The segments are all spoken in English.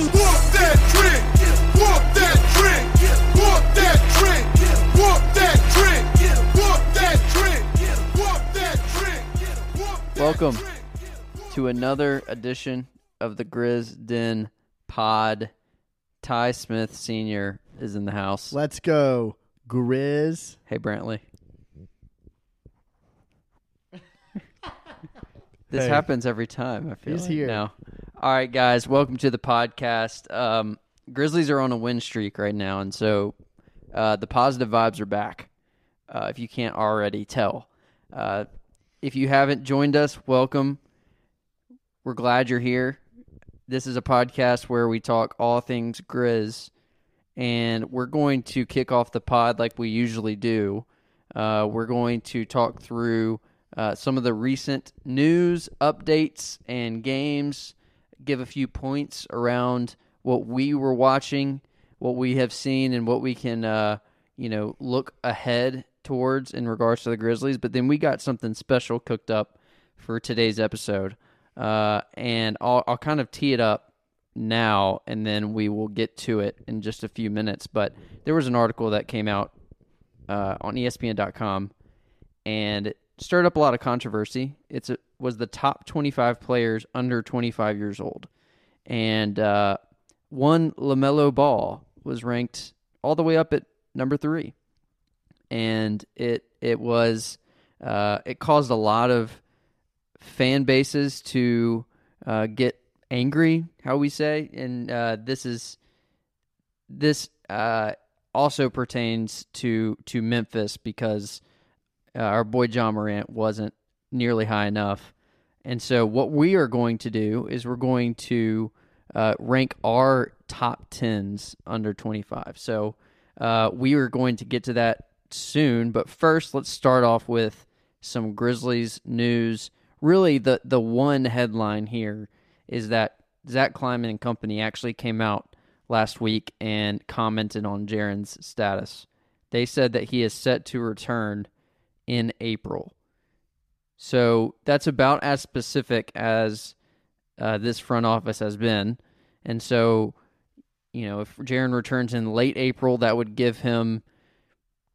Walk that trick. Walk that trick. Walk that trick. Walk that trick. Walk that trick. Walk that trick. Welcome to another edition of the Grizz Den Pod. Ty Smith Sr. is in the house. Let's go, Grizz. Hey, Brantley. this Hey. happens every time. I feel He's like here. now. All right, guys, welcome to the podcast. Um, Grizzlies are on a win streak right now, and so uh, the positive vibes are back. Uh, if you can't already tell, uh, if you haven't joined us, welcome. We're glad you're here. This is a podcast where we talk all things Grizz, and we're going to kick off the pod like we usually do. Uh, we're going to talk through uh, some of the recent news, updates, and games. Give a few points around what we were watching, what we have seen, and what we can, uh, you know, look ahead towards in regards to the Grizzlies. But then we got something special cooked up for today's episode, uh, and I'll, I'll kind of tee it up now, and then we will get to it in just a few minutes. But there was an article that came out uh, on ESPN.com, and stirred up a lot of controversy. It's a, was the top 25 players under 25 years old, and uh, one LaMelo Ball was ranked all the way up at number three, and it it was uh, it caused a lot of fan bases to uh, get angry, how we say, and uh, this is this uh, also pertains to to Memphis because uh, our boy Ja Morant wasn't nearly high enough, and so what we are going to do is we're going to uh, rank our top tens under twenty five. So uh, we are going to get to that soon, but first let's start off with some Grizzlies news. Really, the the one headline here is that Zach Kleiman and company actually came out last week and commented on Jaren's status. They said that he is set to return in April. So that's about as specific as uh, this front office has been. And so, you know, if Jaren returns in late April, that would give him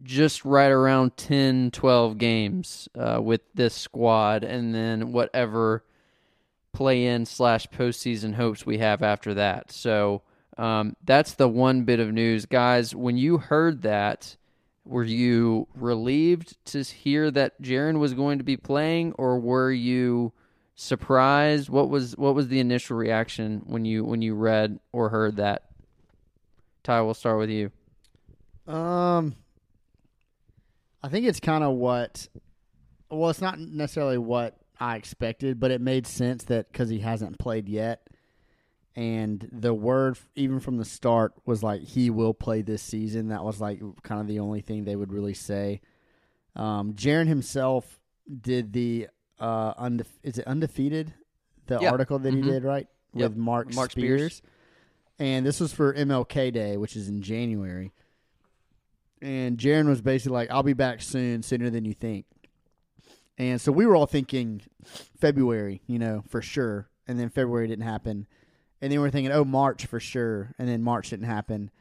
just right around 10, 12 games uh, with this squad, and then whatever play in slash postseason hopes we have after that. So um, that's the one bit of news. Guys, when you heard that, were you relieved to hear that Jaren was going to be playing, or were you surprised? What was what was the initial reaction when you when you read or heard that? Ty, we'll start with you. Um, I think it's kind of what. Well, it's not necessarily what I expected, but it made sense that because he hasn't played yet, and the word even from the start was like he will play this season. That was like kind of the only thing they would really say. Um, Jaren himself did the uh, unde- is it undefeated? The Yeah. article that Mhm. he did right Yep. with Marc, Marc Spears. Spears. and this was for MLK Day, which is in January. And Jaren was basically like, "I'll be back soon, sooner than you think." And so we were all thinking February, you know, for sure. And then February didn't happen. And then we're thinking, oh, March for sure. And then March didn't happen.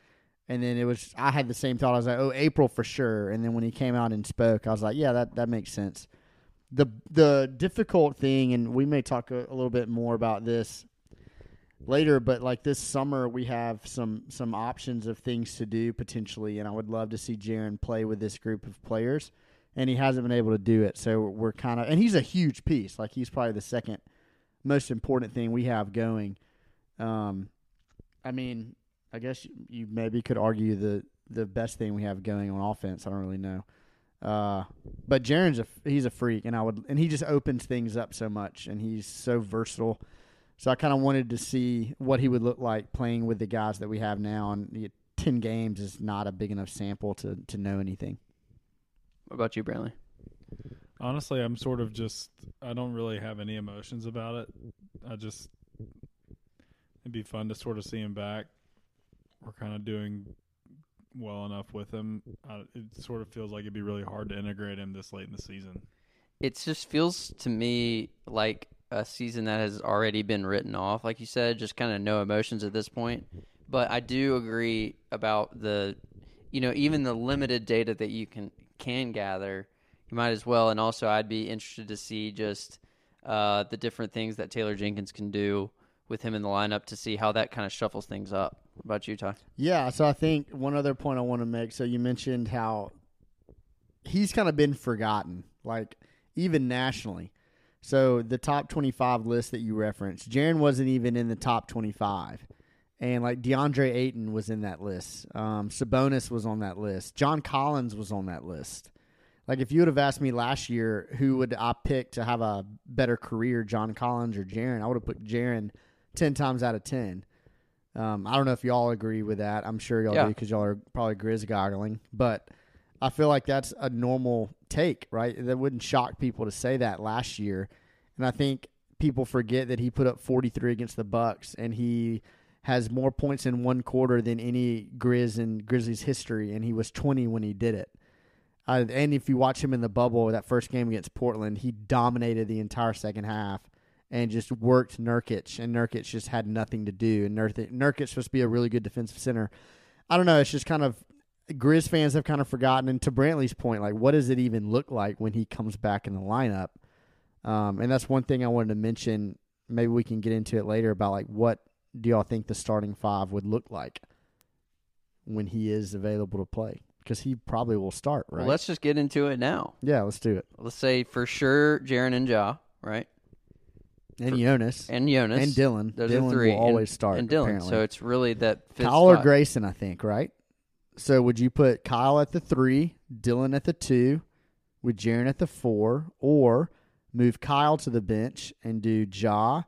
And then it was, I had the same thought. I was like, oh, April for sure. And then when he came out and spoke, I was like, yeah, that, that makes sense. The, the difficult thing, and we may talk a, a little bit more about this later, but like this summer, we have some, some options of things to do potentially. And I would love to see Jaren play with this group of players and he hasn't been able to do it. So we're kind of, and he's a huge piece. Like he's probably the second most important thing we have going. Um, I mean, I guess you, you maybe could argue the the best thing we have going on offense. I don't really know. Uh, but Jaren's a he's a freak, and I would and he just opens things up so much, and he's so versatile. So I kind of wanted to see what he would look like playing with the guys that we have now, and ten games is not a big enough sample to to know anything. What about you, Brantley? Honestly, I'm sort of just I don't really have any emotions about it. I just it'd be fun to sort of see him back. We're kind of doing well enough with him. Uh, it sort of feels like it'd be really hard to integrate him this late in the season. It just feels to me like a season that has already been written off, like you said, just kind of no emotions at this point. But I do agree about the, you know, even the limited data that you can can gather, you might as well. And also, I'd be interested to see just uh, the different things that Taylor Jenkins can do with him in the lineup to see how that kind of shuffles things up. What about you, Ty? Yeah, so I think one other point I want to make. So you mentioned how he's kind of been forgotten, like even nationally. So the top twenty-five list that you referenced, Jaren wasn't even in the top twenty-five, and like DeAndre Ayton was in that list. Um, Sabonis was on that list. John Collins was on that list. Like if you would have asked me last year who would I pick to have a better career, John Collins or Jaren, I would have put Jaren ten times out of ten. Um, I don't know if y'all agree with that. I'm sure y'all Yeah. do because y'all are probably grizz goggling. But I feel like that's a normal take, right? That wouldn't shock people to say that last year. And I think people forget that he put up 43 against the Bucks, and he has more points in one quarter than any Grizz in Grizzlies history, and he was 20 when he did it. Uh, and if you watch him in the bubble, that first game against Portland, he dominated the entire second half and just worked Nurkic, and Nurkic just had nothing to do. And Nurkic, Nurkic's supposed to be a really good defensive center. I don't know. It's just kind of Grizz fans have kind of forgotten. And to Brantley's point, like, what does it even look like when he comes back in the lineup? Um, and that's one thing I wanted to mention. Maybe we can get into it later about like what do y'all think the starting five would look like when he is available to play? Because he probably will start, right? Well, let's just get into it now. yeah, let's do it. Let's say for sure Jaren and Ja, right? And Jonas And Jonas. and Dillon. Those Dillon are three. will always and, start. And Dillon. apparently. So it's really that fifth Kyle or. Grayson, I think, right? So would you put Kyle at the three, Dillon at the two, with Jaren at the four, or move Kyle to the bench and do Ja,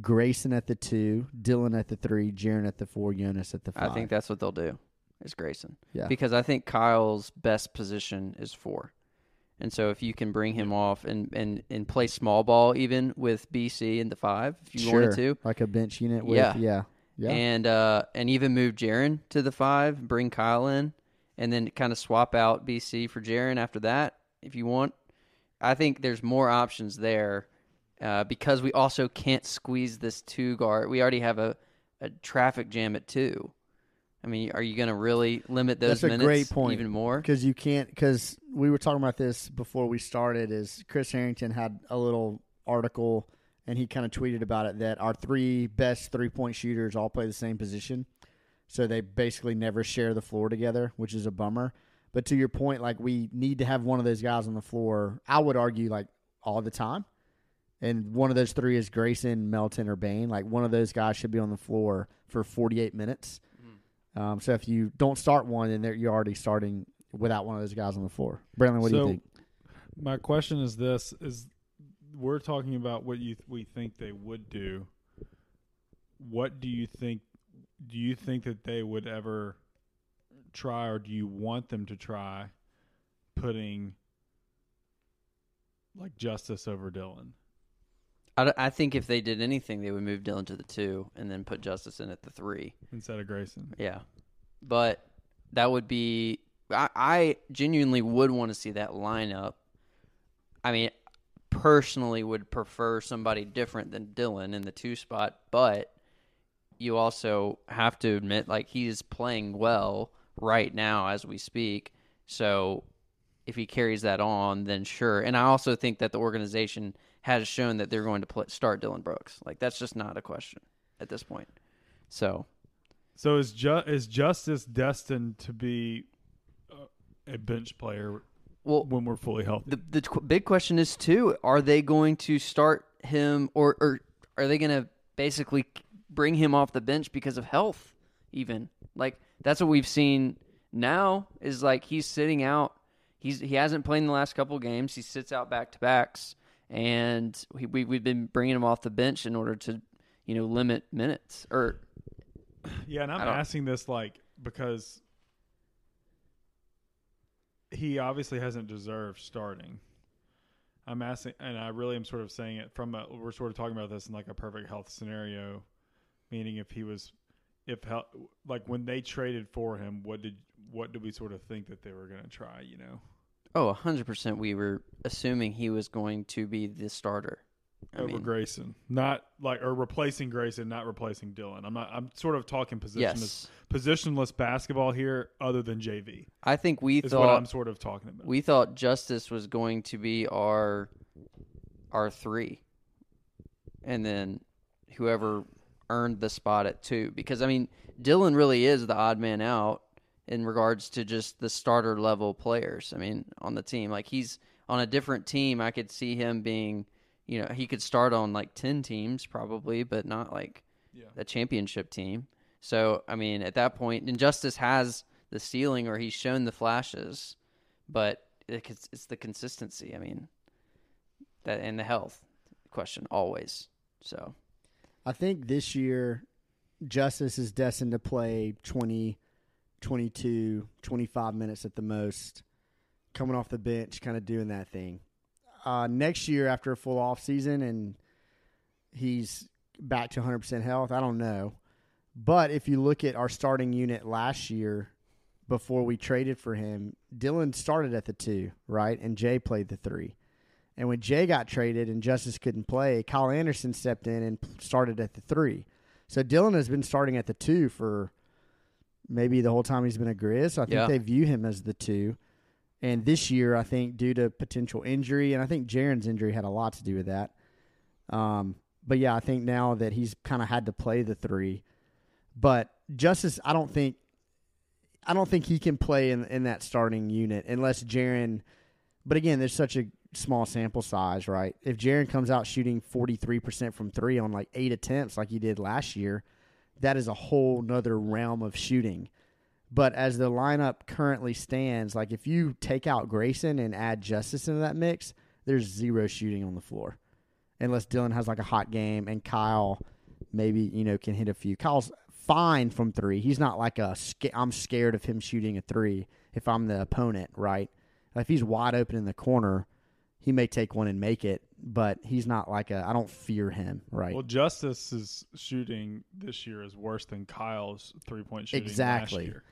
Grayson at the two, Dillon at the three, Jaren at the four, Jonas at the five? I think that's what they'll do. Is Grayson. yeah. Because I think Kyle's best position is four. And so if you can bring him off and, and, and play small ball even with BC in the five, if you sure. wanted to. like a bench unit with Yeah. yeah, yeah. And uh and even move Jaren to the five, bring Kyle in, and then kind of swap out BC for Jaren after that, if you want. I think there's more options there. Uh, because we also can't squeeze this two guard. We already have a, a traffic jam at two. I mean, are you going to really limit those That's a great point. even more? because you can't because we were talking about this before we started is Chris Herrington had a little article and he kind of tweeted about it that our three best three point shooters all play the same position so they basically never share the floor together which is a bummer but to your point like we need to have one of those guys on the floor i would argue like all the time and one of those three is grayson melton or Bane like one of those guys should be on the floor for 48 minutes um, so if you don't start one, then you're already starting without one of those guys on the floor. Brandon, what do you think? My question is this: Is we're talking about what you we think they would do? What do you think? Do you think that they would ever try, or do you want them to try putting like justice over Dillon? I, I think if they did anything, they would move Dillon to the two and then put Justice in at the three. instead of Grayson. Yeah, but that would be. I, I genuinely would want to see that lineup. I mean, personally, would prefer somebody different than Dillon in the two spot, but you also have to admit, like he's playing well right now as we speak. So if he carries that on, then sure. And I also think that the organization has shown that they're going to play, start Dillon Brooks. Like that's just not a question at this point. So So is ju- is Justice destined to be uh, a bench player well, when we're fully healthy? the the qu- big question is too: Are they going to start him, or or are they going to basically bring him off the bench because of health? Even like that's what we've seen now is like he's sitting out. He's he hasn't played in the last couple of games. He sits out back to backs, and we, we we've been bringing him off the bench in order to you know limit minutes or Yeah, and I'm asking this like because he obviously hasn't deserved starting. I'm asking, and I really am sort of saying it from a, we're sort of talking about this in like a perfect health scenario, meaning if he was, if like when they traded for him, what did what did we sort of think that they were going to try? You know, oh, hundred percent. We were assuming he was going to be the starter. I over mean, Grayson, not like or replacing Grayson, not replacing Dillon. I'm not. I'm sort of talking positionless, yes, positionless basketball here, other than JV. I think we Is what I'm thought sort of talking about. we thought Justice was going to be our our three, and then whoever earned the spot at two. Because I mean, Dillon really is the odd man out in regards to just the starter level players. I mean, on the team, like he's on a different team. I could see him being, you know, he could start on like ten teams probably, but not like Yeah. a championship team. So I mean, at that point, Injustice has the ceiling, or he's shown the flashes, but it's, it's the consistency. I mean, that and the health question always. So I think this year, Justice is destined to play 20, 22, 25 minutes at the most, coming off the bench, kind of doing that thing. Uh, next year, after a full off season and he's back to 100% health, I don't know. But if you look at our starting unit last year, before we traded for him, Dillon started at the two, right? And Jay played the three. And when Jay got traded and Justice couldn't play, Kyle Anderson stepped in and started at the three. So Dillon has been starting at the two for maybe the whole time he's been a Grizz. So I think Yeah. they view him as the two. And this year, I think due to potential injury, and I think Jaren's injury had a lot to do with that. Um, but yeah, I think now that he's kind of had to play the three, but Justice, I don't think, I don't think he can play in in that starting unit unless Jaren. But again, there's such a small sample size, right? If Jaren comes out shooting 43% from three on like eight attempts, like he did last year, that is a whole nother realm of shooting. But as the lineup currently stands, like if you take out Grayson and add Justice into that mix, there's zero shooting on the floor. Unless Dillon has like a hot game and Kyle maybe, you know, can hit a few. Kyle's fine from three. He's not like a I'm scared of him shooting a three if I'm the opponent, right? If he's wide open in the corner, he may take one and make it, but he's not like a I don't fear him, right? Well, Justice's shooting this year is worse than Kyle's three point shooting Exactly. last year.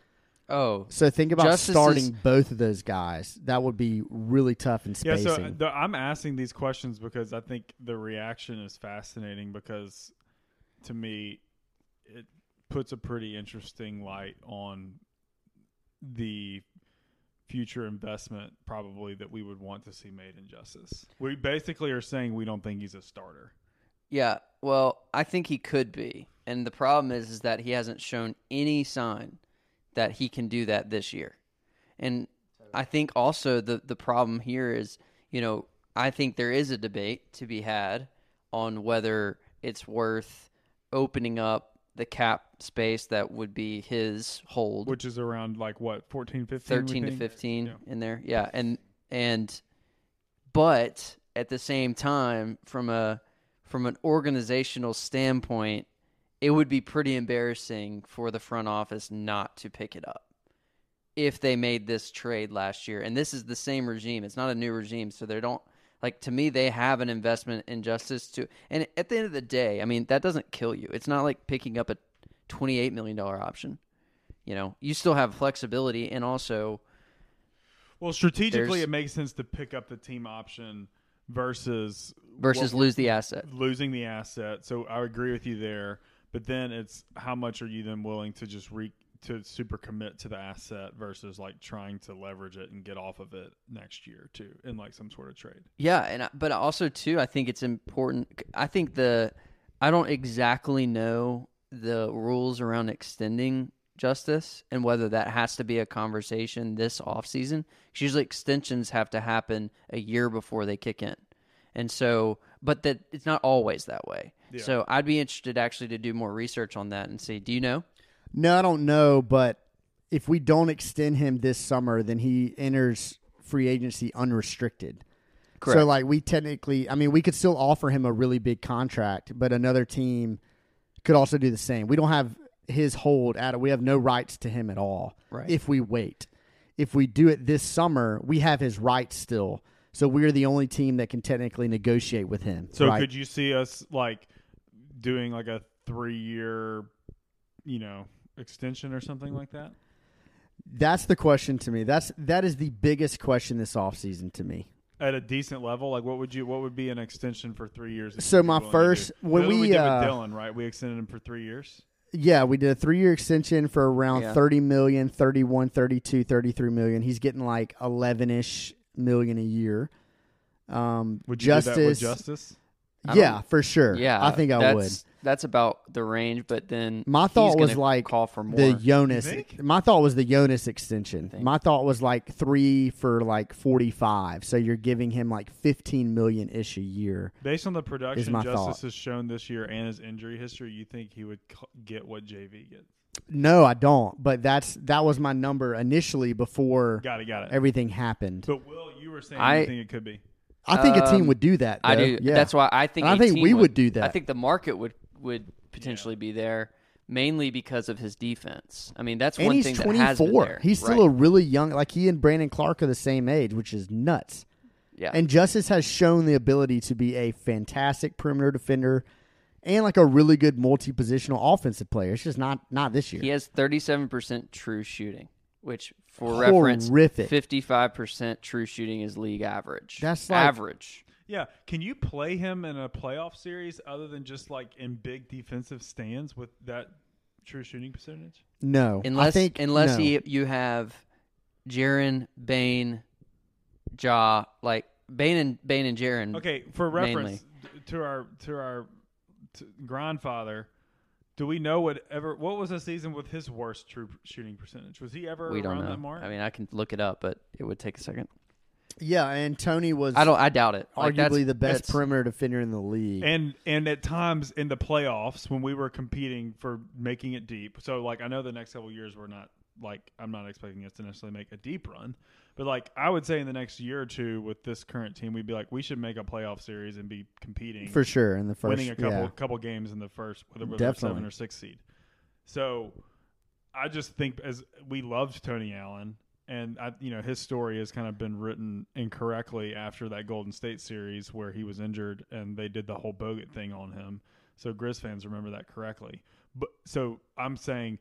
oh so think about Justice starting is- both of those guys. That would be really tough in spacing. Yeah, so the, I'm asking these questions because I think the reaction is fascinating because to me it puts a pretty interesting light on the future investment probably that we would want to see made in justice. We basically are saying we don't think he's a starter. Yeah, well, I think he could be, and the problem is, is that he hasn't shown any sign that he can do that this year. And I think also the the problem here is, you know, I think there is a debate to be had on whether it's worth opening up the cap space that would be his hold Which is around like what, 14, 15? 13 to think? 15 Yeah. in there. Yeah, and and but at the same time from a from an organizational standpoint, it would be pretty embarrassing for the front office not to pick it up if they made this trade last year. And this is the same regime. It's not a new regime, so they don't like to me they have an investment in justice to and at the end of the day, I mean, that doesn't kill you. It's not like picking up a 28 million dollar option. You know, you still have flexibility and also Well, strategically, it makes sense to pick up the team option versus versus what- lose the asset. losing the asset. So I agree with you there. But then it's how much are you then willing to just re to super commit to the asset versus like trying to leverage it and get off of it next year too in like some sort of trade. Yeah, and I- but also too, I think it's important. I think the I don't exactly know the rules around extending justice and whether that has to be a conversation this off season. Usually, extensions have to happen a year before they kick in, and so but that it's not always that way. Yeah. So I'd be interested actually to do more research on that and see. Do you know? No, I don't know, but if we don't extend him this summer, then he enters free agency unrestricted. Correct. So, like, we technically, I mean, we could still offer him a really big contract, but another team could also do the same. We don't have his hold at it. We have no rights to him at all Right. if we wait. If we do it this summer, we have his rights still. So we're the only team that can technically negotiate with him. So right? could you see us like doing like a three year, you know, extension or something like that? That's the question to me. That's that is the biggest question this offseason to me. At a decent level, like what would you what would be an extension for three years? So my first- when That's what we, did uh, with Dillon, right? We extended him for three years. Yeah, we did a three year extension for around Yeah. 30 million, 31, 32, 33 million. He's getting like 11 ish million a year. Um, Would you Justice, do that with Justice? I yeah, for sure. Yeah, I think I that's, would. That's about the range, but then My he's thought was like call for more. The You Jonas. My thought was the Jonas extension. My thought was like three for like 45. So you're giving him like 15 million ish a year. Based on the production my Justice thought. has shown this year and his injury history, you think he would get what JV gets? No, I don't. But that's that was my number initially before Got it, got it. everything happened. But Will, you were saying I- you think it could be. I think a team Um, would do that. I though. do. Yeah. That's why I think. And I a think team we would do that. I think the market would would potentially be there, mainly because of his defense. I mean, that's and one he's thing that has been 24. there. He's still Right. a really young. Like he and Brandon Clarke are the same age, which is nuts. yeah. And Justice has shown the ability to be a fantastic perimeter defender and like a really good multi-positional offensive player. It's just not not this year. he has thirty-seven percent true shooting, which, for reference, fifty-five percent true shooting is league average. That's like- average. Yeah, can you play him in a playoff series other than just like in big defensive stands with that true shooting percentage? no, Unless I think unless no. he, you have Jaren, Bane, Ja, like Bane and Bane and Jaren. Okay, for Mainly. reference to our to our to Grindfather, do we know whatever what was the season with his worst true shooting percentage? Was he ever we don't around know. that mark? I mean, I can look it up, but it would take a second. yeah, and Tony was I don't. I doubt it. Like, that's- arguably the best perimeter defender in the league. and and at times in the playoffs when we were competing for making it deep. So like I know the next couple years we're not like I'm not expecting us to necessarily make a deep run, but like I would say in the next year or two with this current team we'd be like we should make a playoff series and be competing for sure in the first winning a couple yeah. couple games in the first whether we're seven or six seed. So I just think as we loved Tony Allen and I, you know his story has kind of been written incorrectly after that Golden State series where he was injured and they did the whole Bogut thing on him. So Grizz fans remember that correctly. But so I'm saying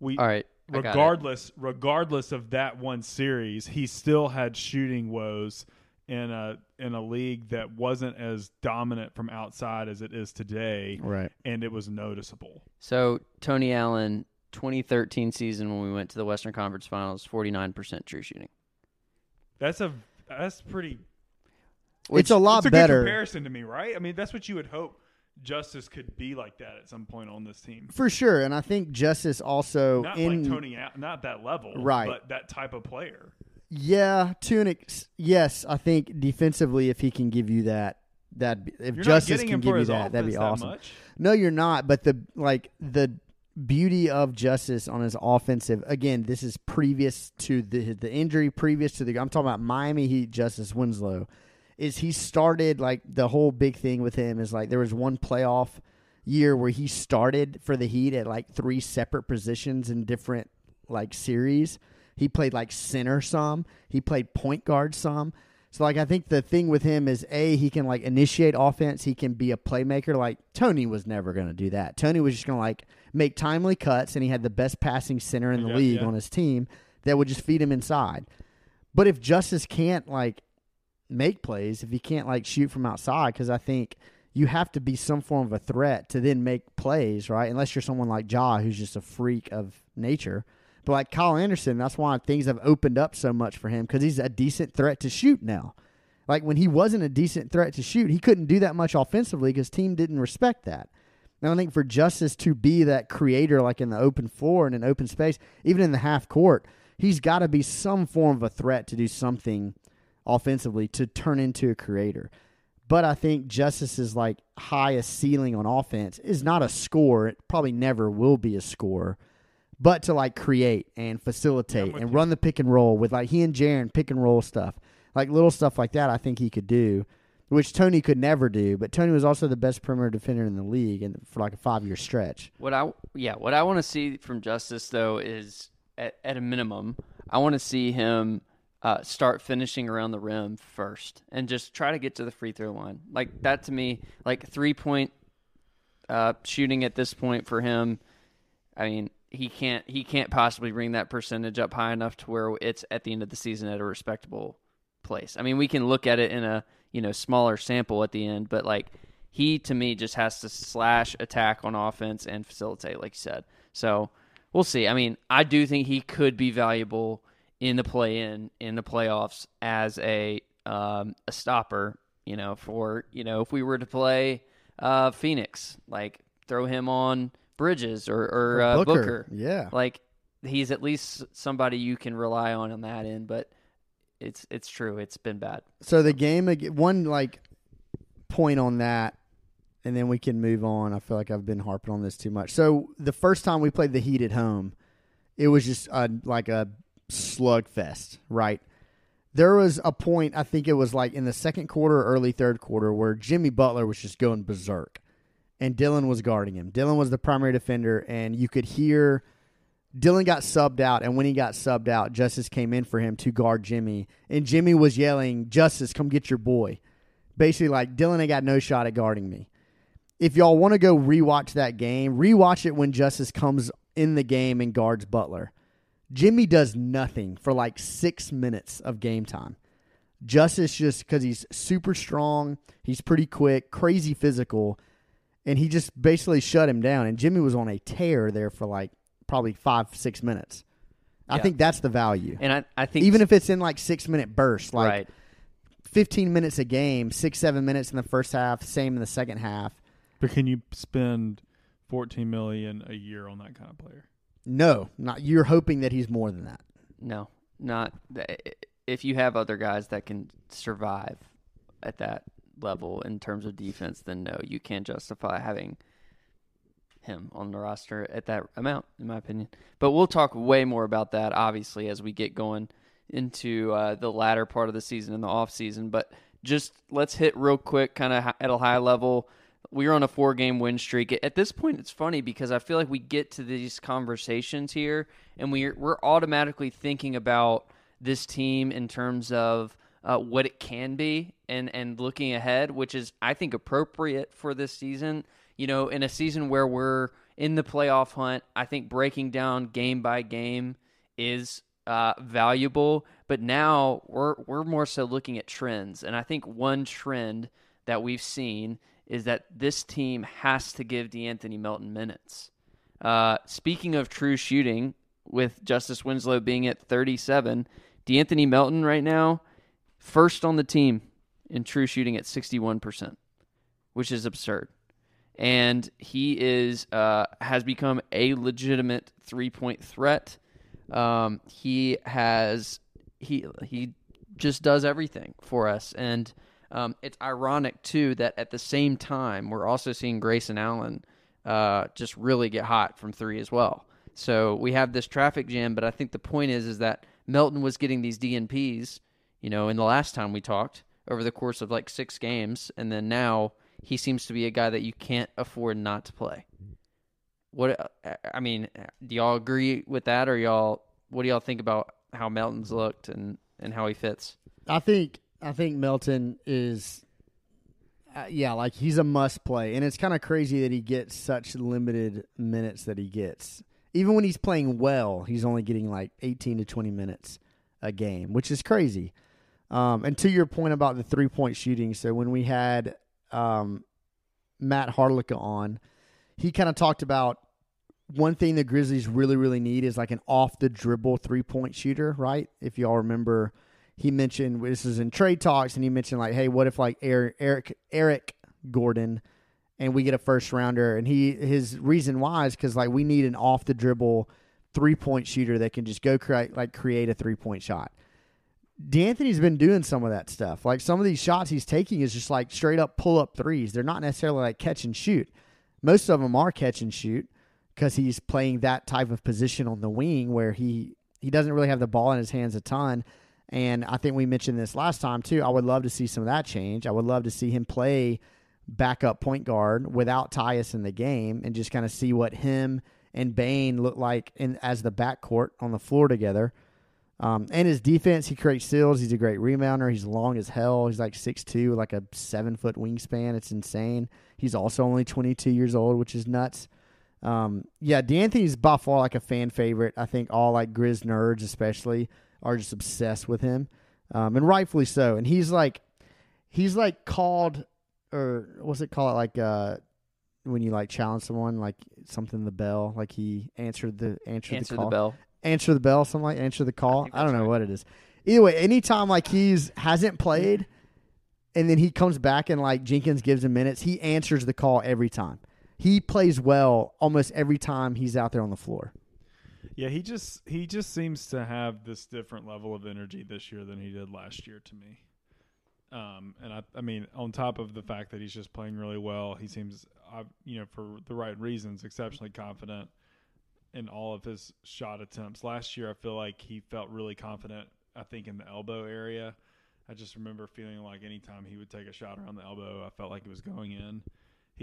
we All right. I got it. regardless regardless of that one series, he still had shooting woes in a in a league that wasn't as dominant from outside as it is today, right. and it was noticeable. So Tony Allen, 2013 season when we went to the Western Conference Finals, 49% true shooting. That's a that's pretty. it's a lot it's a better. good comparison to me, right? I mean, that's what you would hope Justice could be like that at some point on this team. For sure, and I think Justice also Not in like Tony, not that level, Right. But that type of player. yeah to an ex- yes, I think defensively if he can give you that that if You're Justice can give you that that'd be awesome. that. No, you're not. But the like the beauty of Justice on his offensive again, this is previous to the the injury, previous to the I'm talking about Miami Heat Justice Winslow. Is he started like the whole big thing with him is like there was one playoff year where he started for the Heat at like three separate positions in different like series. He played like center some. He played point guard some. So like I think the thing with him is a he can like initiate offense. He can be a playmaker. Like Tony was never going to do that. Tony was just going to like make timely cuts, and he had the best passing center in the Yeah, league yeah. on his team that would just feed him inside. But if Justice can't like make plays, if he can't like shoot from outside, because I think you have to be some form of a threat to then make plays, right? Unless you're someone like Ja, who's just a freak of nature. But like Kyle Anderson, that's why things have opened up so much for him because he's a decent threat to shoot now. Like when he wasn't a decent threat to shoot, he couldn't do that much offensively because team didn't respect that. Now I think for Justice to be that creator, like in the open floor and in open space, even in the half court, he's got to be some form of a threat to do something offensively to turn into a creator. But I think Justice's like highest ceiling on offense is not a score. It probably never will be a score, but to like create and facilitate and you. run the pick and roll with like he and Jaren pick and roll stuff, like little stuff like that. I think he could do, which Tony could never do. But Tony was also the best perimeter defender in the league and for like a five year stretch. What I yeah, what I want to see from Justice though is at, at a minimum, I want to see him uh, start finishing around the rim first and just try to get to the free throw line. Like that to me, like three point uh, shooting at this point for him. I mean, he can't he can't possibly bring that percentage up high enough to where it's at the end of the season at a respectable place. I mean, we can look at it in a you know smaller sample at the end, but like he to me just has to slash attack on offense and facilitate, like you said. So we'll see. I mean, I do think he could be valuable in the play in in the playoffs as a um, a stopper. You know, for you know if we were to play uh, Phoenix, like throw him on Bridges or or, uh, Booker. Booker. Yeah. Like he's at least somebody you can rely on on that end, but it's it's true. It's been bad. So the game one like point on that, and then we can move on. I feel like I've been harping on this too much. So the first time we played the Heat at home, it was just a, like a slugfest, right? There was a point I think it was like in the second quarter, early third quarter, where Jimmy Butler was just going berserk, and Dillon was guarding him. Dillon was the primary defender, and you could hear. Dillon got subbed out, and when he got subbed out, Justice came in for him to guard Jimmy, and Jimmy was yelling, "Justice, come get your boy!" Basically, like Dillon ain't got no shot at guarding me. If y'all want to go rewatch that game, rewatch it when Justice comes in the game and guards Butler. Jimmy does nothing for like six minutes of game time. Justice just because he's super strong, he's pretty quick, crazy physical, and he just basically shut him down. And Jimmy was on a tear there for like probably five, six minutes. I Yeah. think that's the value. And I I think Even if it's in like six minute bursts, like right. 15 minutes a game, six, seven minutes in the first half, same in the second half. But can you spend fourteen million a year on that kind of player? No, not you're hoping that he's more than that. No, not if you have other guys that can survive at that level in terms of defense, then no, you can't justify having him on the roster at that amount, in my opinion. But we'll talk way more about that, obviously, as we get going into uh, the latter part of the season and the off season. But just let's hit real quick, kind of at a high level. We're on a four game win streak. At this point, it's funny because I feel like we get to these conversations here and we're, we're automatically thinking about this team in terms of uh, what it can be and, and looking ahead, which is, I think, appropriate for this season. You know, in a season where we're in the playoff hunt, I think breaking down game by game is uh, valuable. But now we're we're more so looking at trends, and I think one trend that we've seen is that this team has to give De'Anthony Melton minutes. Uh, speaking of true shooting, with Justice Winslow being at 37, De'Anthony Melton right now first on the team in true shooting at 61%, which is absurd. And he is uh, has become a legitimate three point threat. Um, he has he he just does everything for us, and um, it's ironic too that at the same time we're also seeing Grayson Allen uh, just really get hot from three as well. So we have this traffic jam, but I think the point is is that Melton was getting these DNPs, you know, in the last time we talked over the course of like six games, and then now he seems to be a guy that you can't afford not to play. What I mean, do y'all agree with that, or y'all? What do y'all think about how Melton's looked and and how he fits? I think I think Melton is, uh, yeah, like he's a must play, and it's kind of crazy that he gets such limited minutes that he gets. Even when he's playing well, he's only getting like eighteen to twenty minutes a game, which is crazy. Um, and to your point about the three point shooting, so when we had um, Matt Harlica on, he kind of talked about one thing the Grizzlies really, really need is like an off the dribble three point shooter, right? If y'all remember, he mentioned this is in trade talks, and he mentioned like, hey, what if like Eric Eric, Eric Gordon, and we get a first rounder, and he his reason why is because like we need an off the dribble three point shooter that can just go create like create a three point shot. De'Anthony's been doing some of that stuff. Like some of these shots he's taking is just like straight up pull up threes. They're not necessarily like catch and shoot. Most of them are catch and shoot because he's playing that type of position on the wing where he he doesn't really have the ball in his hands a ton. And I think we mentioned this last time too. I would love to see some of that change. I would love to see him play backup point guard without Tyus in the game and just kind of see what him and Bane look like in as the backcourt on the floor together. Um, and his defense, he creates steals. He's a great rebounder. He's long as hell. He's like 6'2", like a seven foot wingspan. It's insane. He's also only 22 years old, which is nuts. Um, yeah, De'Anthony's by far like a fan favorite. I think all like Grizz nerds, especially, are just obsessed with him. um, and rightfully so. And he's like, he's like called, or what's it called? Like uh, when you like challenge someone, like something the bell, like he answered the answered Answer the the call, bell. answer the bell, something like answer the call. think I, don't know right. what it is. Either way, anytime like he's hasn't played, and then he comes back and like Jenkins gives him minutes, he answers the call every time. He plays well almost every time he's out there on the floor. Yeah, he just he just seems to have this different level of energy this year than he did last year to me. Um, and I, I mean, on top of the fact that he's just playing really well, he seems, you know, for the right reasons, exceptionally confident in all of his shot attempts. Last year, I feel like he felt really confident. I think in the elbow area, I just remember feeling like anytime he would take a shot around the elbow, I felt like it was going in.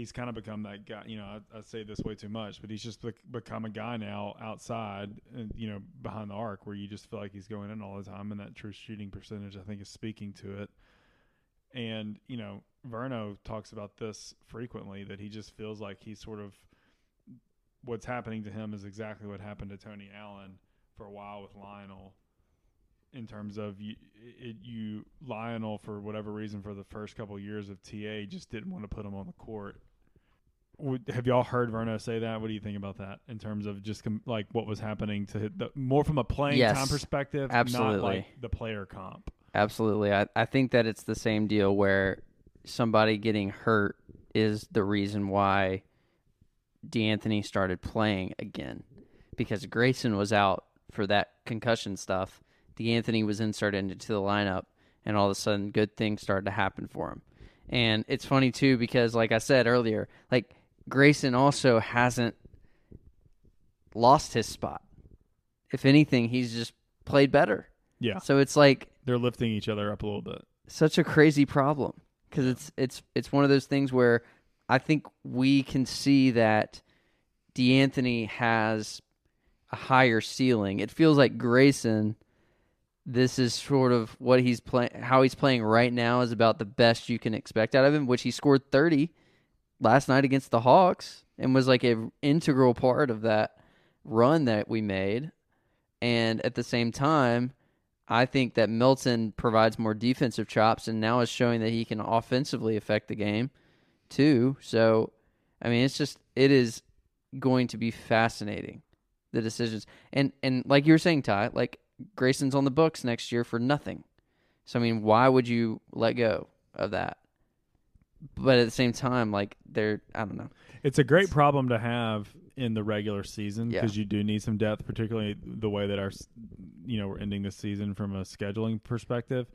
He's kind of become that guy. You know, I, I say this way too much, but he's just bec- become a guy now outside, and you know, behind the arc, where you just feel like he's going in all the time, and that true shooting percentage, I think, is speaking to it. And you know, Verno talks about this frequently that he just feels like he's sort of what's happening to him is exactly what happened to Tony Allen for a while with Lionel. In terms of you, it, you Lionel for whatever reason for the first couple of years of TA just didn't want to put him on the court. Would, have y'all heard Verno say that? What do you think about that in terms of just com- like what was happening to the, more from a playing Yes, time perspective, not absolutely. like the player comp? Absolutely. I, I think that it's the same deal where somebody getting hurt is the reason why De'Anthony started playing again. Because Grayson was out for that concussion stuff. De'Anthony was inserted into the lineup and all of a sudden good things started to happen for him. And it's funny too because like I said earlier, like Grayson also hasn't lost his spot. If anything, he's just played better. Yeah, So it's like they're lifting each other up a little bit. such a crazy problem because it's it's it's one of those things where I think we can see that De'Anthony has a higher ceiling. It feels like Grayson. This is sort of what he's playing. How he's playing right now is about the best you can expect out of him. Which he scored thirty last night against the Hawks and was like an integral part of that run that we made. And at the same time, I think that Melton provides more defensive chops and now is showing that he can offensively affect the game too. So, I mean, it's just it is going to be fascinating the decisions. And and like you were saying, Ty, like Grayson's on the books next year for nothing. So I mean, why would you let go of that? But at the same time, like they're I don't know. It's a great problem to have in the regular season Yeah. because you do need some depth, particularly the way that our, you know, we're ending the season from a scheduling perspective.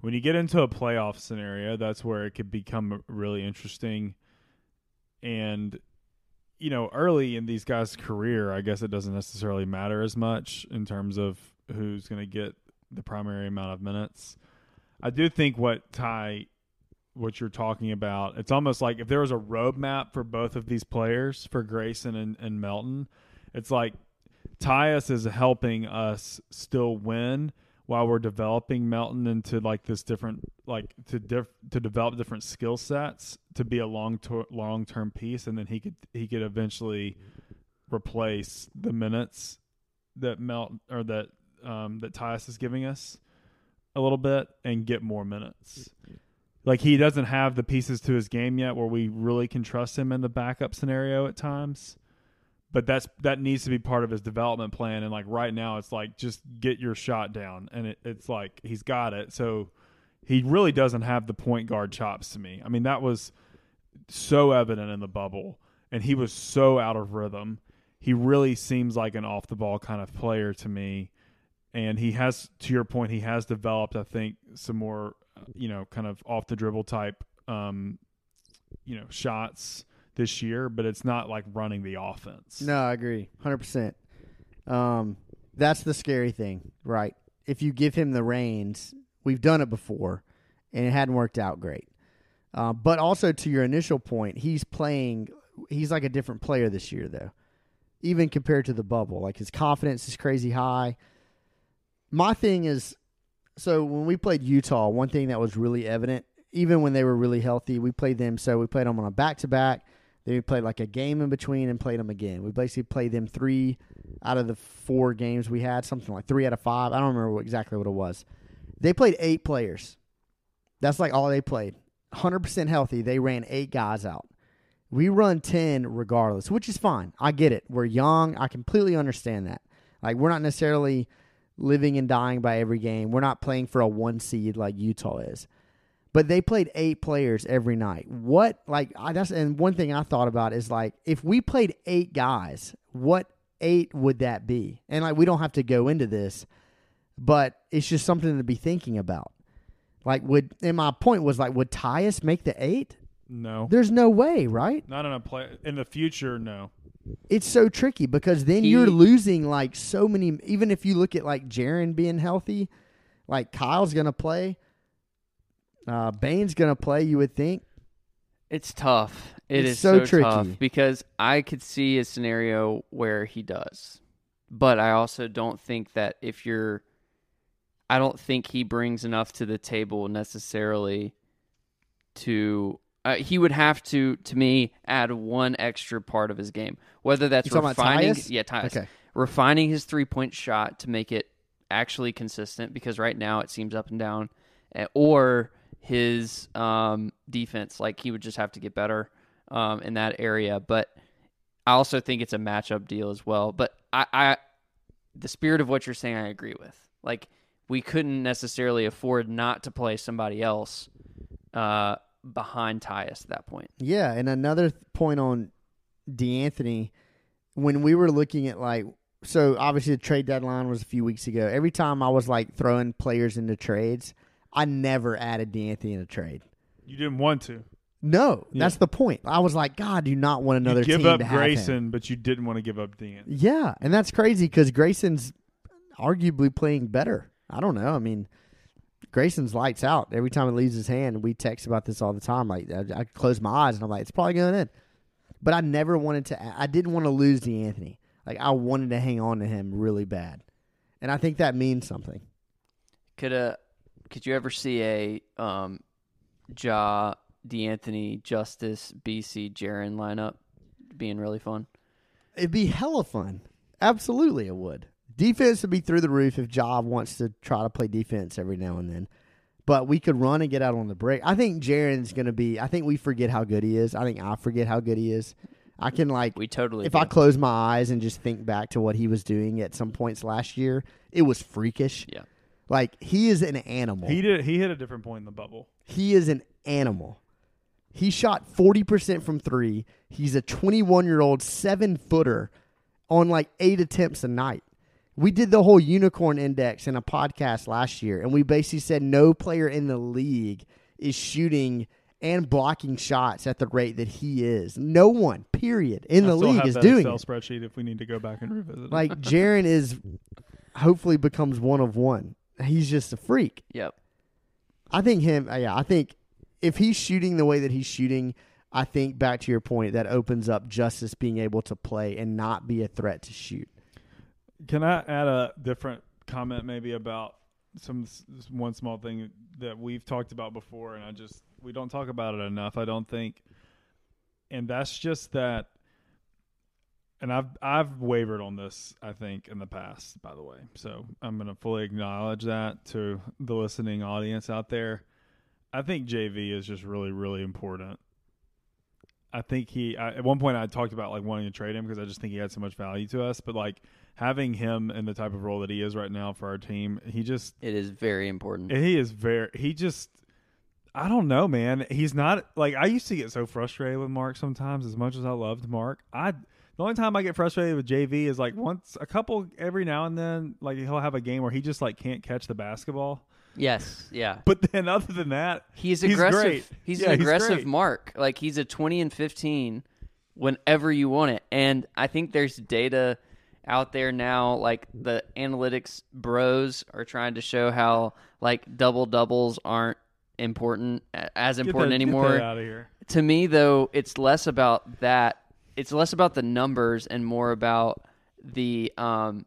When you get into a playoff scenario, that's where it could become really interesting. And, you know, early in these guys' career, I guess it doesn't necessarily matter as much in terms of who's going to get the primary amount of minutes. I do think what Ty what you're talking about. It's almost like if there was a roadmap for both of these players, for Grayson and, and Melton, it's like Tyus is helping us still win while we're developing Melton into like this different like to diff, to develop different skill sets to be a long to, long term piece, and then he could he could eventually replace the minutes that Melt or that um, that Tyus is giving us a little bit and get more minutes like he doesn't have the pieces to his game yet where we really can trust him in the backup scenario at times. But that's that needs to be part of his development plan. And like right now it's like just get your shot down. And it, it's like he's got it. So he really doesn't have the point guard chops to me. I mean that was so evident in the bubble. And he was so out of rhythm. He really seems like an off the ball kind of player to me. And he has to your point he has developed i think some more you know kind of off the dribble type um you know shots this year but it's not like running the offense No, I agree, hundred percent. Um, that's the scary thing, right? If you give him the reins, we've done it before, and it hadn't worked out great. Uh, but also to your initial point, he's playing. He's like a different player this year, though, even compared to the bubble. Like his confidence is crazy high. My thing is, so when we played Utah, one thing that was really evident, even when they were really healthy, we played them. So we played them on a back to back. Then we played like a game in between and played them again. We basically played them three out of the four games we had, something like three out of five. I don't remember what, exactly what it was. They played eight players. That's like all they played. 100% healthy. They ran eight guys out. We run 10 regardless, which is fine. I get it. We're young. I completely understand that. Like, we're not necessarily living and dying by every game. We're not playing for a one seed like Utah is. But they played eight players every night. What, like, I, that's, and one thing I thought about is like, if we played eight guys, what eight would that be? And like, we don't have to go into this, but it's just something to be thinking about. Like, would, and my point was like, would Tyus make the eight? No, There's no way, right? not in a play in the future. No, It's so tricky because then He- you're losing like so many. Even if you look at like Jaren being healthy, like Kyle's gonna play, uh, Bane's gonna play. You would think. It's tough. It It's is so so, tricky. tough because I could see a scenario where he does, but I also don't think that if you're, I don't think he brings enough to the table necessarily. To uh, he would have to, to me, add one extra part of his game, whether that's You talking about refining, yeah, Tyus, Okay. refining his three point shot to make it actually consistent because right now it seems up and down, eh, or his um, defense. Like he would just have to get better um, in that area. But I also think it's a matchup deal as well. But I, I, the spirit of what you're saying, I agree with. Like we couldn't necessarily afford not to play somebody else uh, behind Tyus at that point. Yeah, and another th- point on De'Anthony, when we were looking at like, so obviously the trade deadline was a few weeks ago. Every time I was like throwing players into trades, I never added De'Anthony in a trade. you didn't want to. No, Yeah. that's the point. I was like, God, do not want another you give team up to have him. Grayson, but you didn't want to give up Dean. Yeah, and that's crazy because Grayson's arguably playing better. I don't know. I mean, Grayson's lights out every time it leaves his hand. We text about this all the time. Like I, I close my eyes and I'm like, it's probably going in. But I never wanted to. I didn't want to lose De'Anthony. Like I wanted to hang on to him really bad, and I think that means something. Could uh could you ever see a um Ja De'Anthony Justice BC Jaren lineup being really fun? It'd be hella fun. Absolutely, it would. Defense would be through the roof if Job wants to try to play defense every now and then. But we could run and get out on the break. I think Jaren's going to be. I think we forget how good he is. I think I forget how good he is. I can like We totally if do. I close my eyes and just think back to what he was doing at some points last year, it was freakish. Yeah. Like he is an animal. He did. He hit a different point in the bubble. He is an animal. He shot 40% from three. He's a 21 year old seven footer on like eight attempts a night. We did the whole unicorn index in a podcast last year, and we basically said no player in the league is shooting and blocking shots at the rate that he is. No one, period, in I the league have is that doing Excel it. spreadsheet if we need to go back and revisit it. Like Jaren is hopefully becomes one of one. He's just a freak. Yep. I think him. uh, Yeah, I think if he's shooting the way that he's shooting, I think back to your point that opens up Justice being able to play and not be a threat to shoot. Can I add a different comment maybe about some one small thing that we've talked about before, and I just we don't talk about it enough. I don't think, and that's just that. And I've I've wavered on this I think in the past, by the way. So I'm going to fully acknowledge that to the listening audience out there. I think JV is just really really important. I think he I, at one point I talked about like wanting to trade him because I just think he had so much value to us, but like having him in the type of role that he is right now for our team, he just It is very important. he is very he just I don't know, man. He's not like I used to get so frustrated with Marc sometimes as much as I loved Marc. I the only time I get frustrated with JV is like once a couple every now and then like he'll have a game where he just like can't catch the basketball. yes. Yeah. But then other than that, He's He's aggressive. great. He's Yeah, an he's aggressive great. mark. Like he's a 20 and 15 whenever you want it. And I think there's data out there now like the analytics bros are trying to show how like double doubles aren't important as important that- anymore. Get out of here. to me though it's less about that it's less about the numbers and more about the um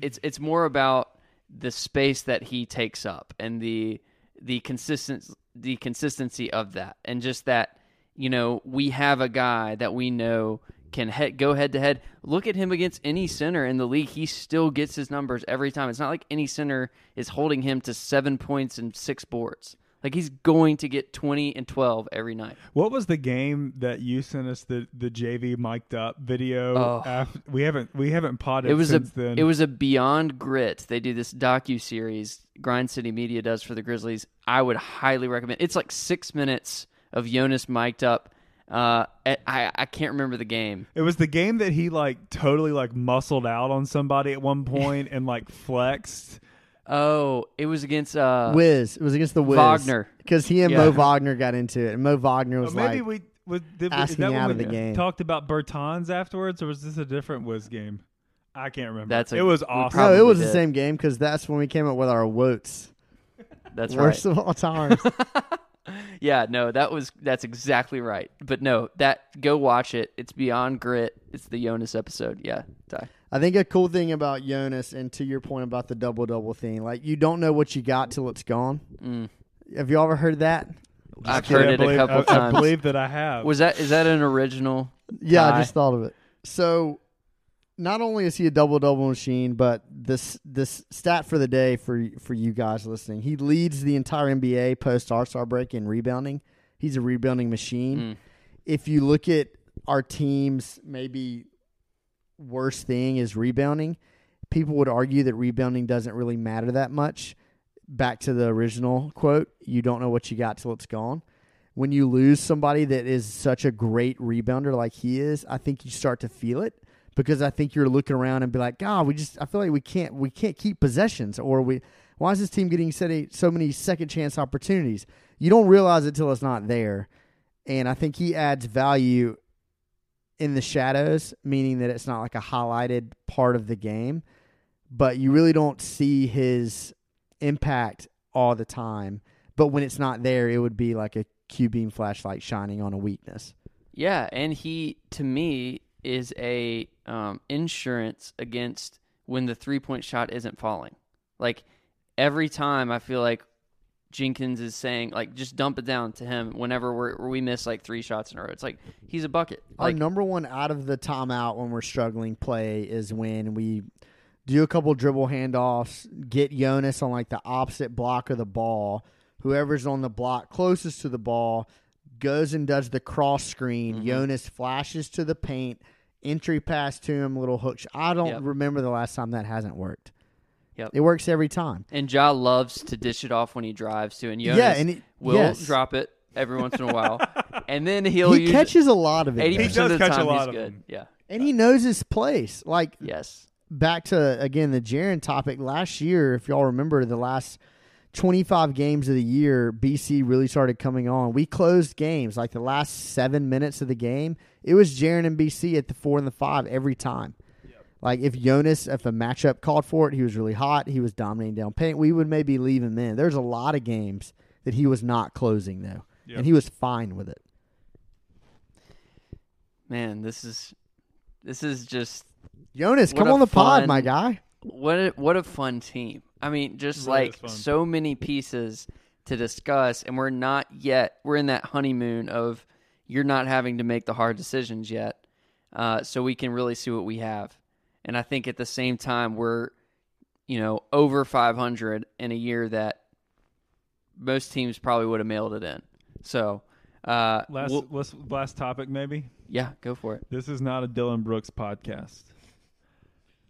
it's it's more about the space that he takes up and the the consistent the consistency of that and just that you know we have a guy that we know can he- go head to head. Look at him against any center in the league. He still gets his numbers every time. It's not like any center is holding him to seven points and six boards. Like he's going to get 20 and 12 every night. What was the game that you sent us the the JV mic'd up video? Oh. Af- we haven't we haven't potted It was a since then. it was a Beyond Grit. They do this docu series. Grind City Media does for the Grizzlies. I would highly recommend. It's like six minutes of Jonas mic'd up. Uh, I I can't remember the game. It was the game that he like totally like muscled out on somebody at one point and like flexed. Oh, it was against uh Wiz. It was against the Wiz. Wagner. Because he and Yeah. Mo Wagner got into it. And Mo Wagner Or was maybe like, we was, did, is asking that when out of we the game. talked about Bertans afterwards, or was this a different Wiz game? I can't remember. That's a- it was awesome. no, it probably was the same game because that's when we came up with our Woats. That's Worst right. of all time. Yeah, no, that was that's exactly right. But no, that go watch it. It's Beyond Grit. It's the Jonas episode. Yeah, Ty. I think a cool thing about Jonas, and to your point about the double double thing, like you don't know what you got till it's gone. Mm. Have you ever heard that? I've heard it believe- a couple I, times. I believe that I have. Was that is that an original? Yeah, I just thought of it. So, not only is he a double double machine, but this this stat for the day for for you guys listening, he leads the entire NBA post All Star break in rebounding. He's a rebounding machine. Mm. If you look at our team's maybe worst thing is rebounding, people would argue that rebounding doesn't really matter that much. Back to the original quote, you don't know what you got till it's gone when you lose somebody that is such a great rebounder like he is, I think you start to feel it because I think you're looking around and be like, God, we just I feel like we can't we can't keep possessions or we why is this team getting so- many second chance opportunities? You don't realize it till it's not there. And I think he adds value in the shadows, meaning that it's not like a highlighted part of the game, but you really don't see his impact all the time. But when it's not there, it would be like a Q beam flashlight shining on a weakness. Yeah, and he to me is a um, insurance against when the three point shot isn't falling. Like every time, I feel like Jenkins is saying like just dump it down to him whenever we're, we miss like three shots in a row. It's like he's a bucket. Our number one out of the timeout when we're struggling play is when we do a couple dribble handoffs, get Jonas on like the opposite block of the ball. Whoever's on the block closest to the ball goes and does the cross screen. Mhm. Jonas flashes to the paint, entry pass to him, little hook. Sh- I don't Yep. remember the last time that hasn't worked. Yep. It works every time. and Ja loves to dish it off when he drives to, and Jonas yeah, and it, will yes. drop it every once in a while, and then he'll He use catches a lot of it, eighty though. He percent does of the catch a time. lot he's of good. them. Yeah. and he knows his place. Like Yes. back to again the Jaren topic last year, if y'all remember the last 25 games of the year, BC really started coming on. We closed games like the last seven minutes of the game. It was Jaren and BC at the four and the five every time. Like if Jonas, if a matchup called for it, he was really hot. He was dominating down paint. We would maybe leave him in. There's a lot of games that he was not closing though, Yep. and he was fine with it. Man, this is this is just Jonas, What come on the pod, my guy. What a, what a fun team. I mean, just Really like so many pieces to discuss, and we're not yet. We're in that honeymoon of you're not having to make the hard decisions yet, uh, so we can really see what we have. And I think at the same time, we're you know over 500 in a year that most teams probably would have mailed it in. So, uh, Last we'll- last, last topic maybe. yeah, go for it. This is not a Dillon Brooks podcast,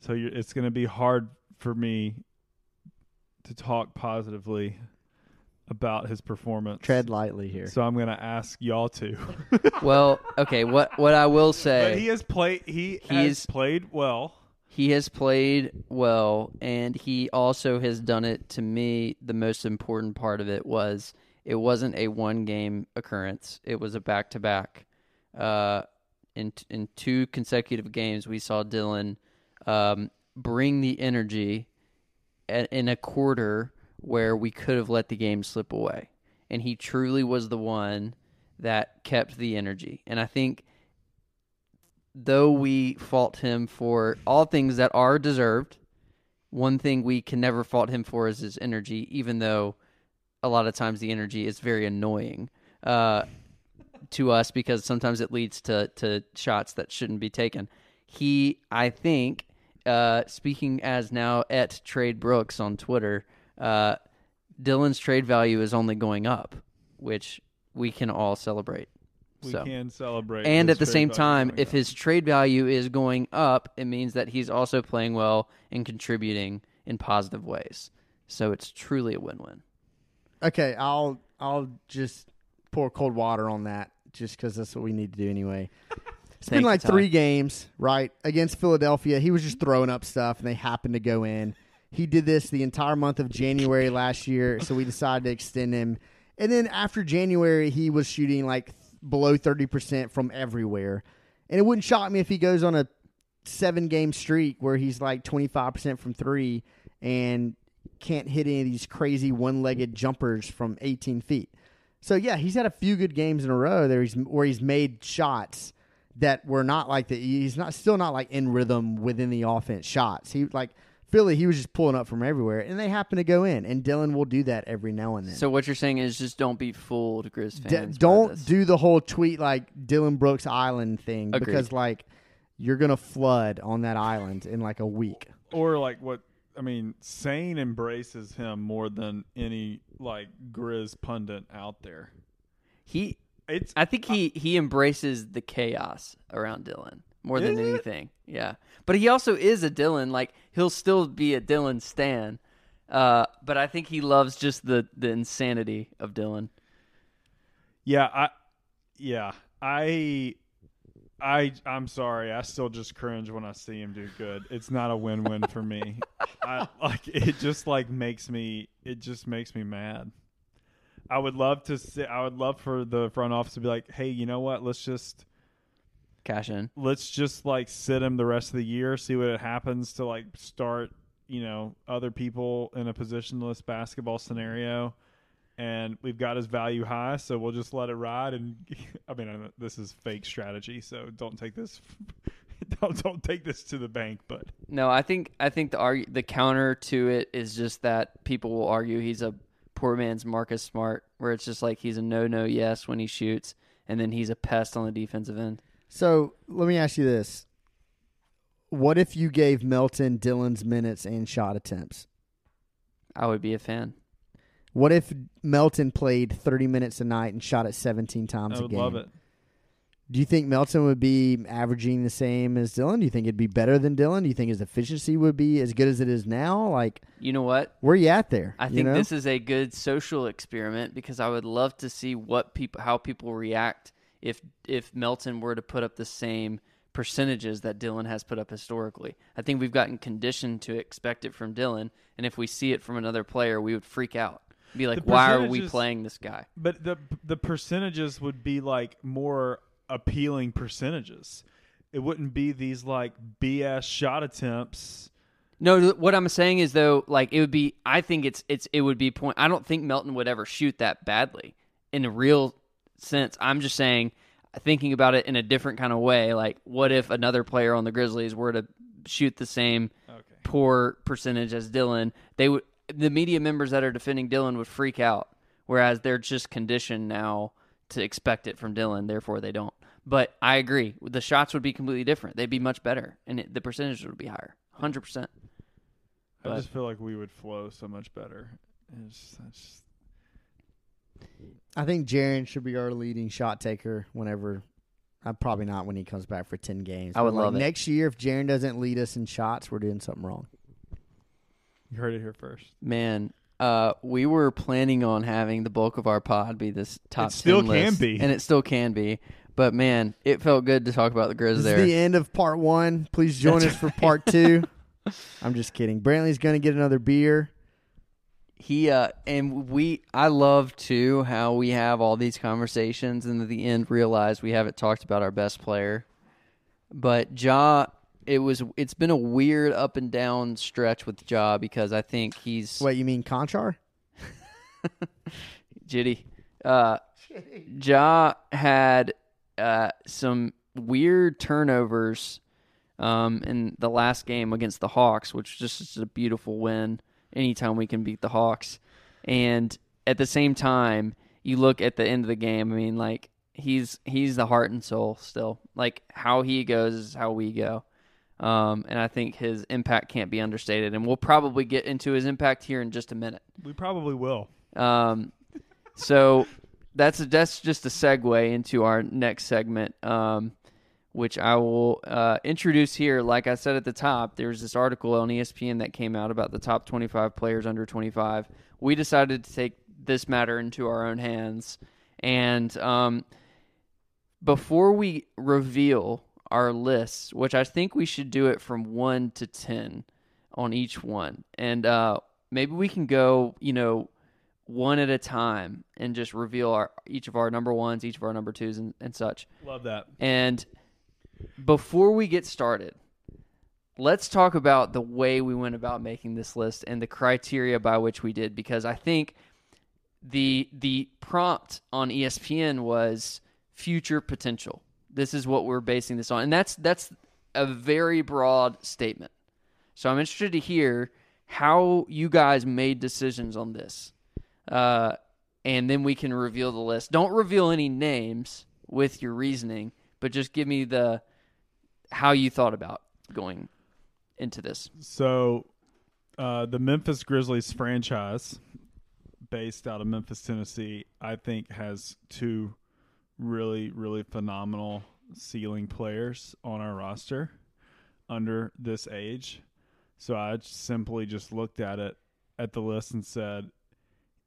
so you're, it's going to be hard for me to talk positively about his performance. Tread lightly here. So I'm going to ask y'all to. Well, okay. What what I will but say. he has played. He He's- has played well. He has played well, and he also has done it. To me, the most important part of it was it wasn't a one game occurrence; it was a back to back. In in two consecutive games, we saw Dillon um, bring the energy a- in a quarter where we could have let the game slip away, and he truly was the one that kept the energy. And I think though we fault him for all things that are deserved, one thing we can never fault him for is his energy, even though a lot of times the energy is very annoying. Uh, to us because sometimes it leads to to shots that shouldn't be taken. He, I think, uh, speaking as now at Trade Brooks on Twitter, uh, Dillon's trade value is only going up, which we can all celebrate. We so. can celebrate. And at the same time, if up. his trade value is going up, it means that he's also playing well and contributing in positive ways. So it's truly a win-win. Okay, I'll I'll just pour cold water on that just because that's what we need to do anyway. It's been like three games, right? Against Philadelphia, he was just throwing up stuff, and they happened to go in. He did this the entire month of January last year, so we decided to extend him. And then after January, he was shooting like below thirty percent from everywhere, and it wouldn't shock me if he goes on a seven game streak where he's like twenty five percent from three and can't hit any of these crazy one legged jumpers from eighteen feet. So yeah, he's had a few good games in a row there. He's where he's made shots that were not like the. He's not still not like in rhythm within the offense shots. He like Philly, he was just pulling up from everywhere, and they happen to go in. And Dillon will do that every now and then. So what you're saying is just don't be fooled, Grizz fans. by don't do the whole tweet like Dillon Brooks Island thing Agreed. because like you're gonna flood on that island in like a week. or like what I mean, Sane embraces him more than any like Grizz pundit out there. he. It's I think he he embraces the chaos around Dillon more than Is it? anything. Yeah, but he also is a Dillon. Like he'll still be a Dillon stan. Uh, but I think he loves just the the insanity of Dillon. yeah, I yeah, I I I'm sorry. I still just cringe when I see him do good. It's not a win-win for me. I like it just like makes me it just makes me mad. I would love to see I would love for the front office to be like, "Hey, you know what? Let's just Cash in. let's just like sit him the rest of the year, see what it happens to like start, you know, other people in a positionless basketball scenario. And we've got his value high, so we'll just let it ride. And I mean, this is fake strategy, so don't take this, don't don't take this to the bank. But No, I think I think the argue, the counter to it is just that people will argue he's a poor man's Marcus Smart, where it's just like he's a no no yes when he shoots, and then he's a pest on the defensive end. So let me ask you this: What if you gave Melton Dillon's minutes and shot attempts? I would be a fan. What if Melton played 30 minutes a night and shot it 17 times I a would game? love it. Do you think Melton would be averaging the same as Dillon? Do you think it'd be better than Dillon? Do you think his efficiency would be as good as it is now? Like, You know what? where you at there? I you think know? this is a good social experiment because I would love to see what people how people react if if Melton were to put up the same percentages that Dillon has put up historically. I think we've gotten conditioned to expect it from Dillon, and if we see it from another player, we would freak out. Be like, why are we playing this guy? But the the percentages would be like more appealing percentages. It wouldn't be these like BS shot attempts. No, what I'm saying is though, like it would be. I think it's it's it would be point. I don't think Melton would ever shoot that badly in a real sense. I'm just saying, thinking about it in a different kind of way. Like, what if another player on the Grizzlies were to shoot the same Okay. poor percentage as Dillon? They would. The media members that are defending Dillon would freak out, whereas they're just conditioned now to expect it from Dillon. Therefore, they don't. But I agree. The shots would be completely different. They'd be much better, and it, the percentage would be higher. Hundred percent. I But- just feel like we would flow so much better. It's, it's, I think Jaren should be our leading shot taker whenever. Uh, probably not when he comes back for 10 games. I would like, love it. Next year, if Jaren doesn't lead us in shots, we're doing something wrong. you heard it here first. Man, uh, we were planning on having the bulk of our pod be this top. It still 10 can list, be. and it still can be. But man, it felt good to talk about the Grizz This there. is the end of part one. Please join That's us for part two. I'm just kidding. Brantley's going to get another beer. he uh, and we. I love too how we have all these conversations, and at the end realize we haven't talked about our best player. But Ja, it was. It's been a weird up and down stretch with Ja because I think he's What, you mean Conchar? Jitty. Uh, Ja had uh, some weird turnovers um, in the last game against the Hawks, which was just a beautiful win. Anytime we can beat the Hawks, and at the same time, you look at the end of the game. I mean, like he's he's the heart and soul still. Like how he goes is how we go. Um, and I think his impact can't be understated. And we'll probably get into his impact here in just a minute. We probably will. Um, so that's that's just a segue into our next segment, um, which I will uh, introduce here. Like I said at the top, there's this article on ESPN that came out about the top 25 players under 25. We decided to take this matter into our own hands, and um, before we reveal our lists, which I think we should do it from one to ten on each one, and uh, maybe we can go, you know one at a time and just reveal our each of our number ones, each of our number twos, and, and such. Love that. And before we get started, let's talk about the way we went about making this list and the criteria by which we did, because I think the the prompt on ESPN was future potential. This is what we're basing this on, and that's that's a very broad statement. So I'm interested to hear how you guys made decisions on this uh, and then we can reveal the list. Don't reveal any names with your reasoning, but just give me the how you thought about going into this. So, uh, the Memphis Grizzlies franchise, based out of Memphis, Tennessee, I think has two really, really phenomenal ceiling players on our roster under this age. So I simply just looked at it at the list and said,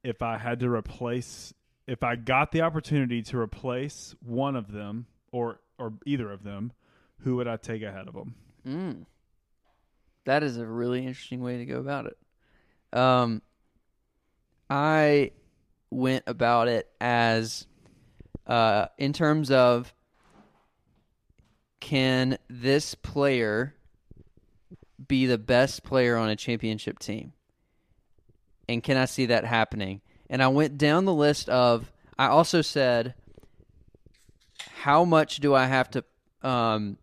if I had to replace, if I got the opportunity to replace one of them or or either of them, who would I take ahead of them? Mm. That is a really interesting way to go about it. Um, I went about it as uh, in terms of can this player be the best player on a championship team? And can I see that happening? And I went down the list of, I also said, how much do I have to, um,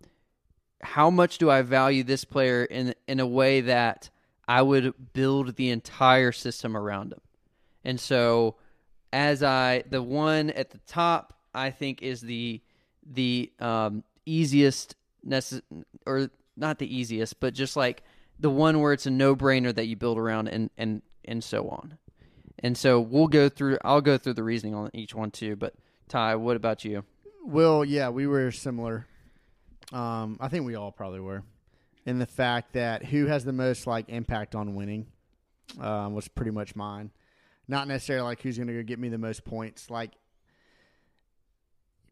how much do I value this player in in a way that I would build the entire system around him? And so, as I, the one at the top, I think is the the um, easiest necess- or not the easiest, but just like the one where it's a no brainer that you build around and and and so on. And so we'll go through. I'll go through the reasoning on each one too. But Ty, what about you? Well, yeah, we were similar. Um, I think we all probably were. In the fact that who has the most like impact on winning um, was pretty much mine. Not necessarily like who's going to go get me the most points. Like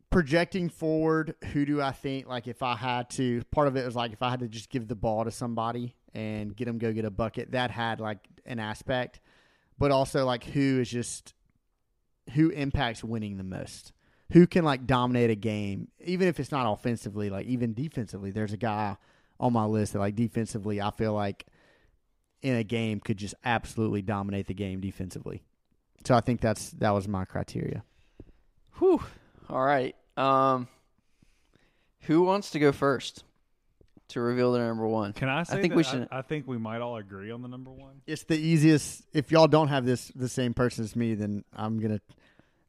projecting forward, who do I think like if I had to? Part of it was like if I had to just give the ball to somebody and get them go get a bucket. That had like an aspect, but also like who is just who impacts winning the most who can like dominate a game, even if it's not offensively, like even defensively. There's a guy on my list that like defensively, I feel like in a game could just absolutely dominate the game defensively. So I think that's that was my criteria. Whew. All right. Um, who wants to go first to reveal their number one? Can I say think that we should- I, I think we might all agree on the number one. It's the easiest. If y'all don't have this the same person as me, then I'm gonna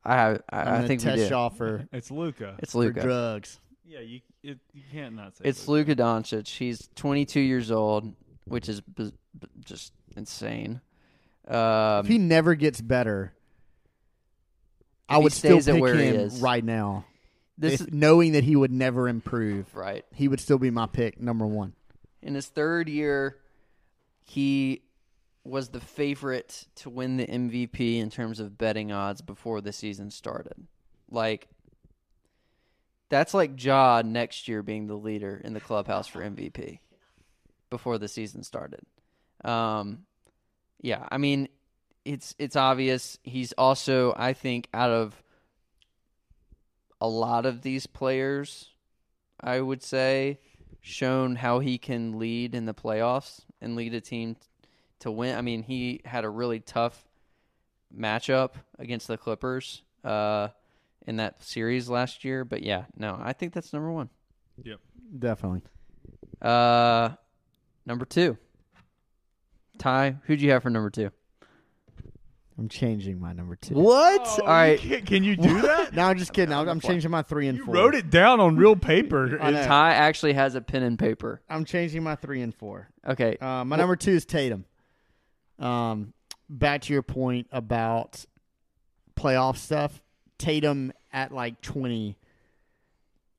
I have. I'm I, gonna I think we test do. y'all for, It's Luka. It's for Luka. drugs. yeah, you it, you can't not say It's Luka. Luka Doncic. He's 22 years old, which is b- b- just insane. Um, if he never gets better, I would still stays at pick where he him is. right now. This if, is, knowing that he would never improve, right he would still be my pick number one. in his third year, he was the favorite to win the MVP in terms of betting odds before the season started. Like that's like Ja next year being the leader in the clubhouse for MVP before the season started. Um, yeah, I mean, it's it's obvious. He's also, I think, out of a lot of these players, I would say, shown how he can lead in the playoffs and lead a team to win. I mean, he had a really tough matchup against the Clippers uh, in that series last year. But yeah, no, I think that's number one. Yep, definitely. Uh, number two, Ty. Who'd you have for number two? I'm changing my number two. What? Oh, All right. Can, can you do that? No, I'm just kidding. I'm, I'm changing my three and you four. wrote it down on real paper. I know. Ty actually has a pen and paper. I'm changing my three and four. Okay. Uh, my number two is Tatum. Um, back to your point about playoff stuff. Tatum at like 20,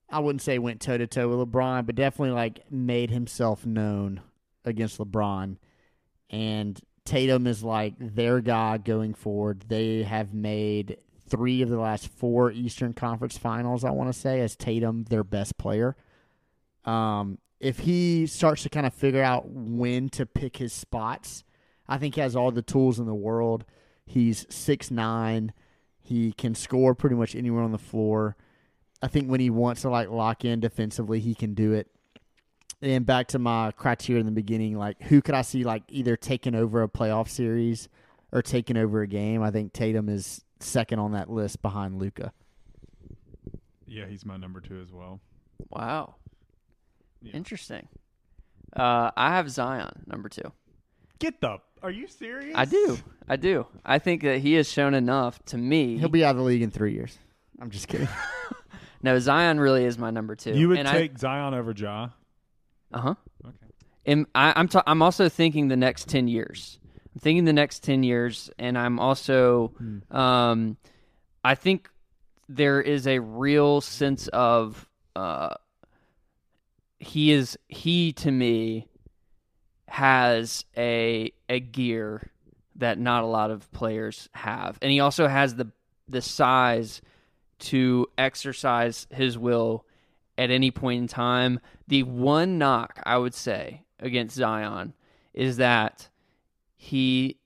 I wouldn't say went toe to toe with LeBron, but definitely like made himself known against LeBron. And Tatum is like their guy going forward. They have made three of the last four Eastern Conference Finals. I want to say as Tatum their best player. Um, if he starts to kind of figure out when to pick his spots, I think he has all the tools in the world. He's six nine. He can score pretty much anywhere on the floor. I think when he wants to like lock in defensively, he can do it. And back to my criteria in the beginning, like who could I see like either taking over a playoff series or taking over a game? I think Tatum is second on that list behind Luka. yeah, he's my number two as well. Wow. Yeah. Interesting. Uh, I have Zion number two. Get the. Are you serious? I do. I do. I think that he has shown enough to me. He'll be out of the league in three years. I'm just kidding. no, Zion really is my number two. You would and take Zion over Ja. Uh huh. Okay. And I, I'm ta- I'm also thinking the next ten years. I'm thinking the next ten years, and I'm also, um, I think there is a real sense of, uh, he is he to me has a a gear that not a lot of players have, and he also has the the size to exercise his will at any point in time. The one knock I would say against Zion is that he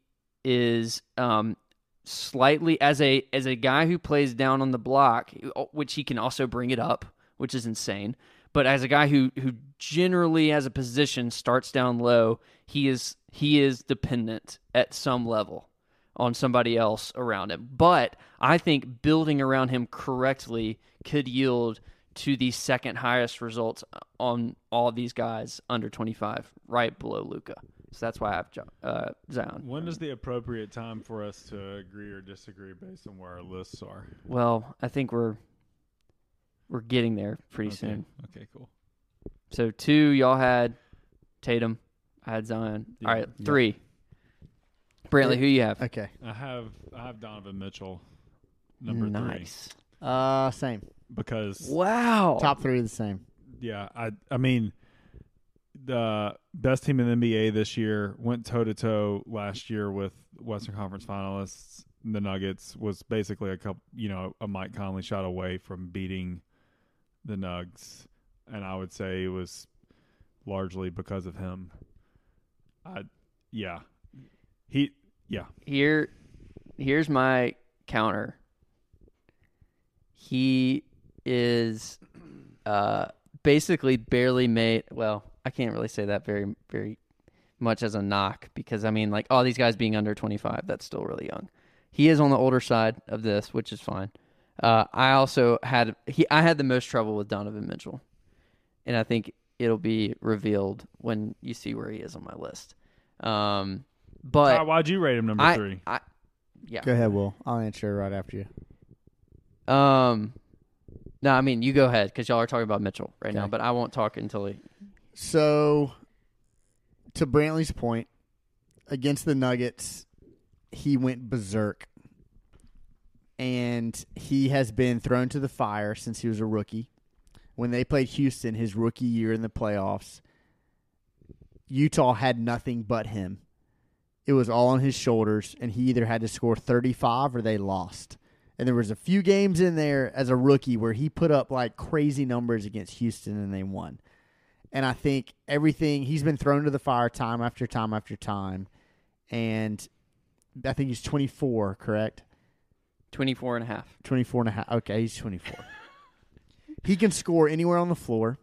is um, slightly as a as a guy who plays down on the block, which he can also bring it up, which is insane. But as a guy who who generally as a position starts down low, he is he is dependent at some level on somebody else around him. But I think building around him correctly could yield to the second highest results on all of these guys under 25, right below Luka. So that's why I have Jo- uh, Zion. When is the appropriate time for us to agree or disagree based on where our lists are? Well, I think we're we're getting there pretty okay. soon. Okay, cool. So two, y'all had Tatum. I had Zion. Yeah. All right, Yeah. three. Brantley, who you have? Okay. I have I have Donovan Mitchell number three. nice. Uh, same. because Wow. Top three are the same. yeah I I mean the best team in the NBA this year went toe to toe last year with Western Conference finalists. The Nuggets was basically a couple, you know, a Mike Conley shot away from beating the Nugs, and I would say it was largely because of him. I, yeah, he, yeah, Here, here's my counter. He is uh, basically barely made. Well, I can't really say that very, very much as a knock because I mean, like all these guys being under 25, that's still really young. He is on the older side of this, which is fine. Uh, I also had he I had the most trouble with Donovan Mitchell, and I think it'll be revealed when you see where he is on my list. Um, but Ty, why'd you rate him number I, three? I, yeah. Go ahead, Will. I'll answer right after you. Um, no, I mean you go ahead because y'all are talking about Mitchell right now, Okay. but I won't talk until he. So, to Brantley's point, against the Nuggets, he went berserk. And he has been thrown to the fire since he was a rookie. When they played Houston his rookie year in the playoffs, Utah had nothing but him. It was all on his shoulders, and he either had to score 35 or they lost. And there was a few games in there as a rookie where he put up like crazy numbers against Houston and they won. And I think everything he's been thrown to the fire time after time after time. And I think he's 24, correct? 24 and a half. 24 and a half. Okay, he's 24. he can score anywhere on the floor.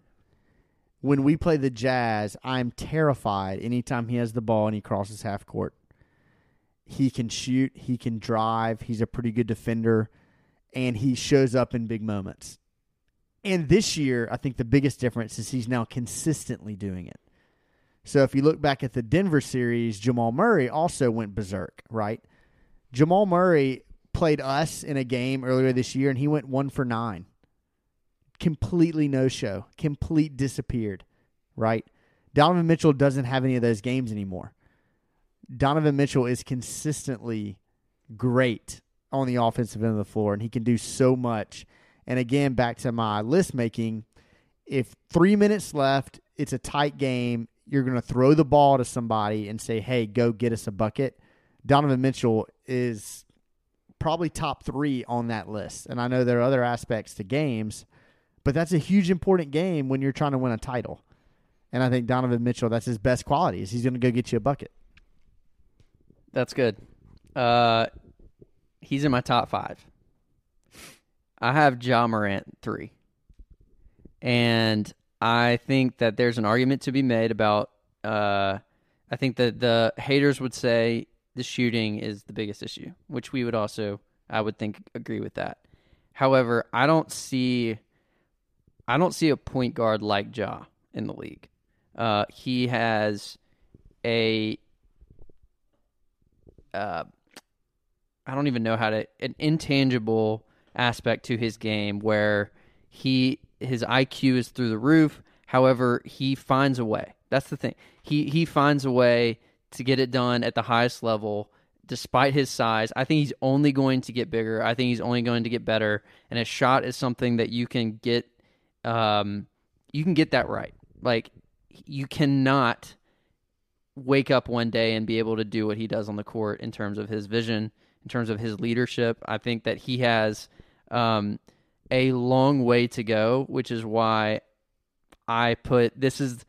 When we play the Jazz, I'm terrified anytime he has the ball and he crosses half court. He can shoot, he can drive, he's a pretty good defender, and he shows up in big moments. And this year, I think the biggest difference is he's now consistently doing it. So if you look back at the Denver series, Jamal Murray also went berserk, right? Jamal Murray played us in a game earlier this year, and he went one for nine. Completely no show. Complete disappeared. Right. Donovan Mitchell doesn't have any of those games anymore. Donovan Mitchell is consistently great on the offensive end of the floor, and he can do so much. And again, back to my list making, if three minutes left, it's a tight game, you're going to throw the ball to somebody and say, hey, go get us a bucket. Donovan Mitchell is probably top three on that list. And I know there are other aspects to games, but that's a huge important game when you're trying to win a title. And I think Donovan Mitchell, that's his best quality, is he's going to go get you a bucket. That's good. Uh, he's in my top five. I have Ja Morant three, and I think that there's an argument to be made about. Uh, I think that the haters would say the shooting is the biggest issue, which we would also, I would think, agree with that. However, I don't see, I don't see a point guard like Ja in the league. Uh, he has a uh, I don't even know how to an intangible aspect to his game where he his IQ is through the roof. However, he finds a way. That's the thing. He he finds a way to get it done at the highest level despite his size. I think he's only going to get bigger. I think he's only going to get better and his shot is something that you can get um you can get that right. Like you cannot wake up one day and be able to do what he does on the court in terms of his vision, in terms of his leadership. I think that he has um, a long way to go, which is why I put this is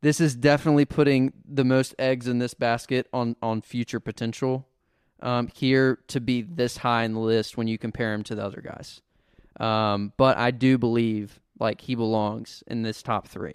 this is definitely putting the most eggs in this basket on on future potential um, here to be this high in the list when you compare him to the other guys. Um, but I do believe like he belongs in this top three.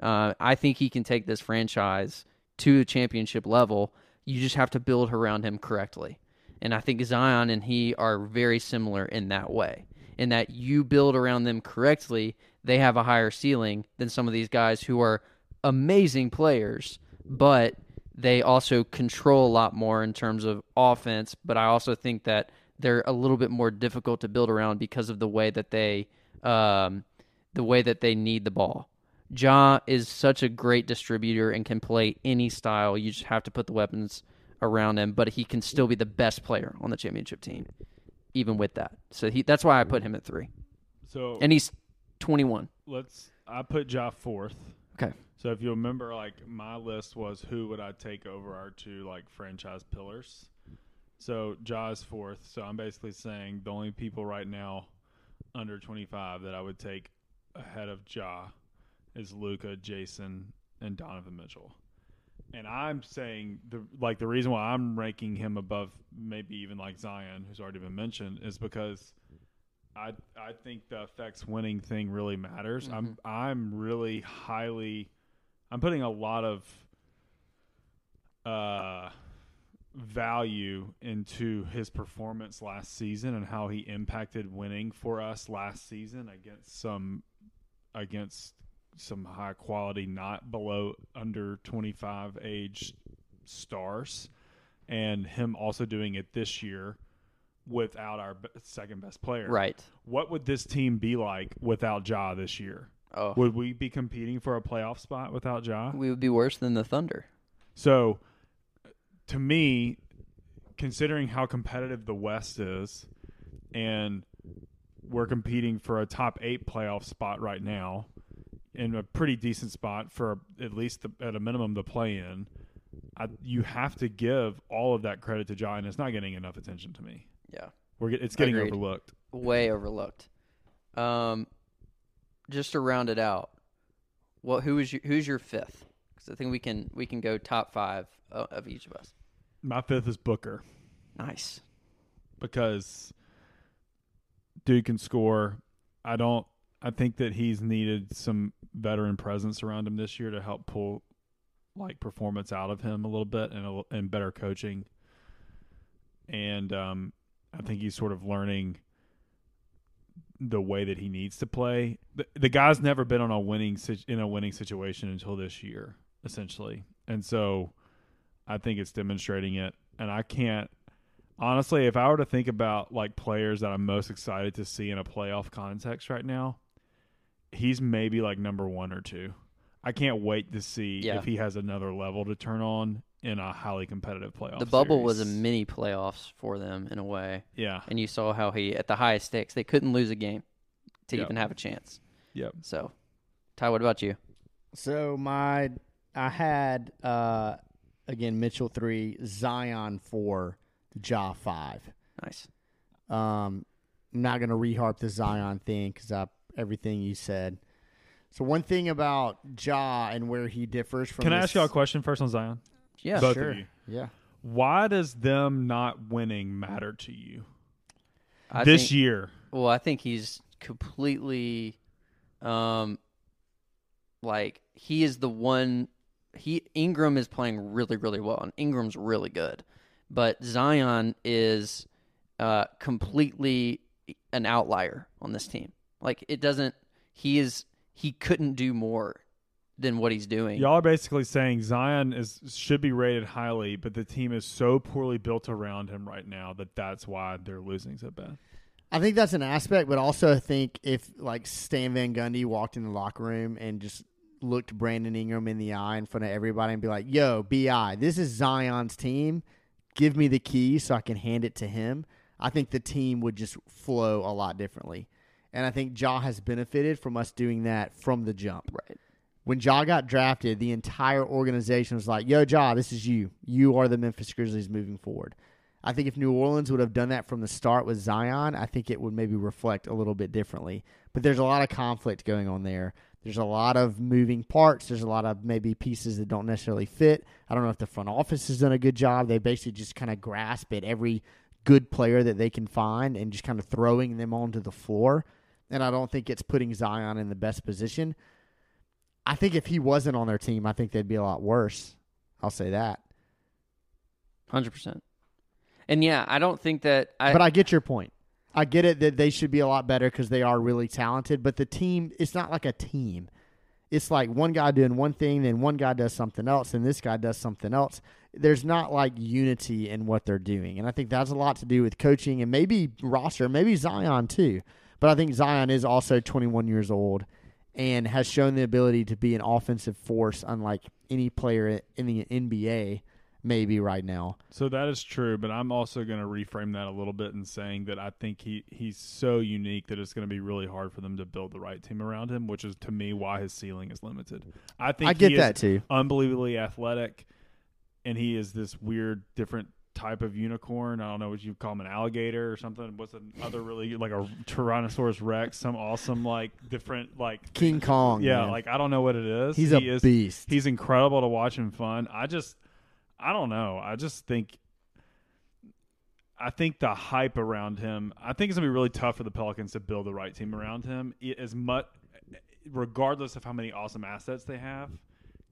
Uh, I think he can take this franchise to the championship level. You just have to build around him correctly. And I think Zion and he are very similar in that way. In that you build around them correctly, they have a higher ceiling than some of these guys who are amazing players, but they also control a lot more in terms of offense. But I also think that they're a little bit more difficult to build around because of the way that they um, the way that they need the ball. Ja is such a great distributor and can play any style. You just have to put the weapons around him, but he can still be the best player on the championship team, even with that. So he that's why I put him at three, So and he's twenty one. let's. I put Ja fourth. Okay. So if you remember, like my list was who would I take over our two like franchise pillars. So Ja is fourth. So I'm basically saying the only people right now under 25 that I would take ahead of Ja is Luka, Jayson, and Donovan Mitchell. And I'm saying the like the reason why I'm ranking him above maybe even like Zion, who's already been mentioned, is because I I think the effects winning thing really matters. I'm I'm really highly I'm putting a lot of uh value into his performance last season and how he impacted winning for us last season against some against some high quality not below under 25 age stars and him also doing it this year without our second best player Right. what would this team be like without Ja this year? Oh, Would we be competing for a playoff spot without Ja? we would be worse than the Thunder. So, to me, considering how competitive the West is, and we're competing for a top eight playoff spot right now, in a pretty decent spot for at least the, at a minimum the play in, I, you have to give all of that credit to and it's not getting enough attention to me. Yeah. We're it's getting Agreed. overlooked. way overlooked. Um, just to round it out, what who is your, who's your fifth? Because I think we can we can go top five of, of each of us. My fifth is Booker. Nice. because dude can score. I don't. I think that he's needed some veteran presence around him this year to help pull like performance out of him a little bit and a, and better coaching. And um, I think he's sort of learning the way that he needs to play. The, the guy's never been on a winning in a winning situation until this year, essentially, and so I think it's demonstrating it. And I can't Honestly, if I were to think about like players that I'm most excited to see in a playoff context right now, he's maybe like number one or two. I can't wait to see Yeah. if he has another level to turn on in a highly competitive playoff. The bubble was a series. mini playoffs for them in a way, yeah, and you saw how he at the highest stakes they couldn't lose a game to Yep. even have a chance. yep. So, Ty, what about you? So my I had uh again Mitchell three, Zion four, Ja five. Nice. Um, I'm not gonna reharp the Zion thing because I everything you said. So one thing about Ja and where he differs from Can I ask y'all a question first on Zion? Yeah, Both sure. of you. Yeah. Why does them not winning matter to you I this think, year? Well, I think he's completely, um, like he is the one. He Ingram is playing really, really well, and Ingram's really good, but Zion is uh, completely an outlier on this team. Like it doesn't. He is. He couldn't do more than what he's doing. Y'all are basically saying Zion is should be rated highly, but the team is so poorly built around him right now that that's why they're losing so bad. I think that's an aspect, but also I think if like Stan Van Gundy walked in the locker room and just looked Brandon Ingram in the eye in front of everybody and be like, "Yo, Bi, this is Zion's team. Give me the key so I can hand it to him." I think the team would just flow a lot differently, and I think Ja has benefited from us doing that from the jump. right. When Ja got drafted, the entire organization was like, "Yo, Ja, this is you. You are the Memphis Grizzlies moving forward." I think if New Orleans would have done that from the start with Zion, I think it would maybe reflect a little bit differently. But there's a lot of conflict going on there. There's a lot of moving parts. There's a lot of maybe pieces that don't necessarily fit. I don't know if the front office has done a good job. They basically just kind of grasp at every good player that they can find and just kind of throwing them onto the floor. And I don't think it's putting Zion in the best position. I think if he wasn't on their team, I think they'd be a lot worse. I'll say that. Hundred percent. And yeah, I don't think that. I, but I get your point. I get it that they should be a lot better because they are really talented. But the team, it's not like a team. It's like one guy doing one thing, then one guy does something else, and this guy does something else. There's not like unity in what they're doing, and I think that's a lot to do with coaching and maybe roster, maybe Zion too. But I think Zion is also 21 years old and has shown the ability to be an offensive force, unlike any player in the NBA maybe right now. So that is true, but I'm also going to reframe that a little bit in saying that I think he he's so unique that it's going to be really hard for them to build the right team around him, which is to me why his ceiling is limited. I think I get he is that too. unbelievably athletic, and he is this weird, different type of unicorn. I don't know what you call him, an alligator or something. What's another really like a Tyrannosaurus Rex? Some awesome like different like King Kong. yeah, man. like I don't know what it is. he's he a is, beast. He's incredible to watch and fun. I just, I don't know. I just think, I think the hype around him. I think it's gonna be really tough for the Pelicans to build the right team around him. As much, regardless of how many awesome assets they have,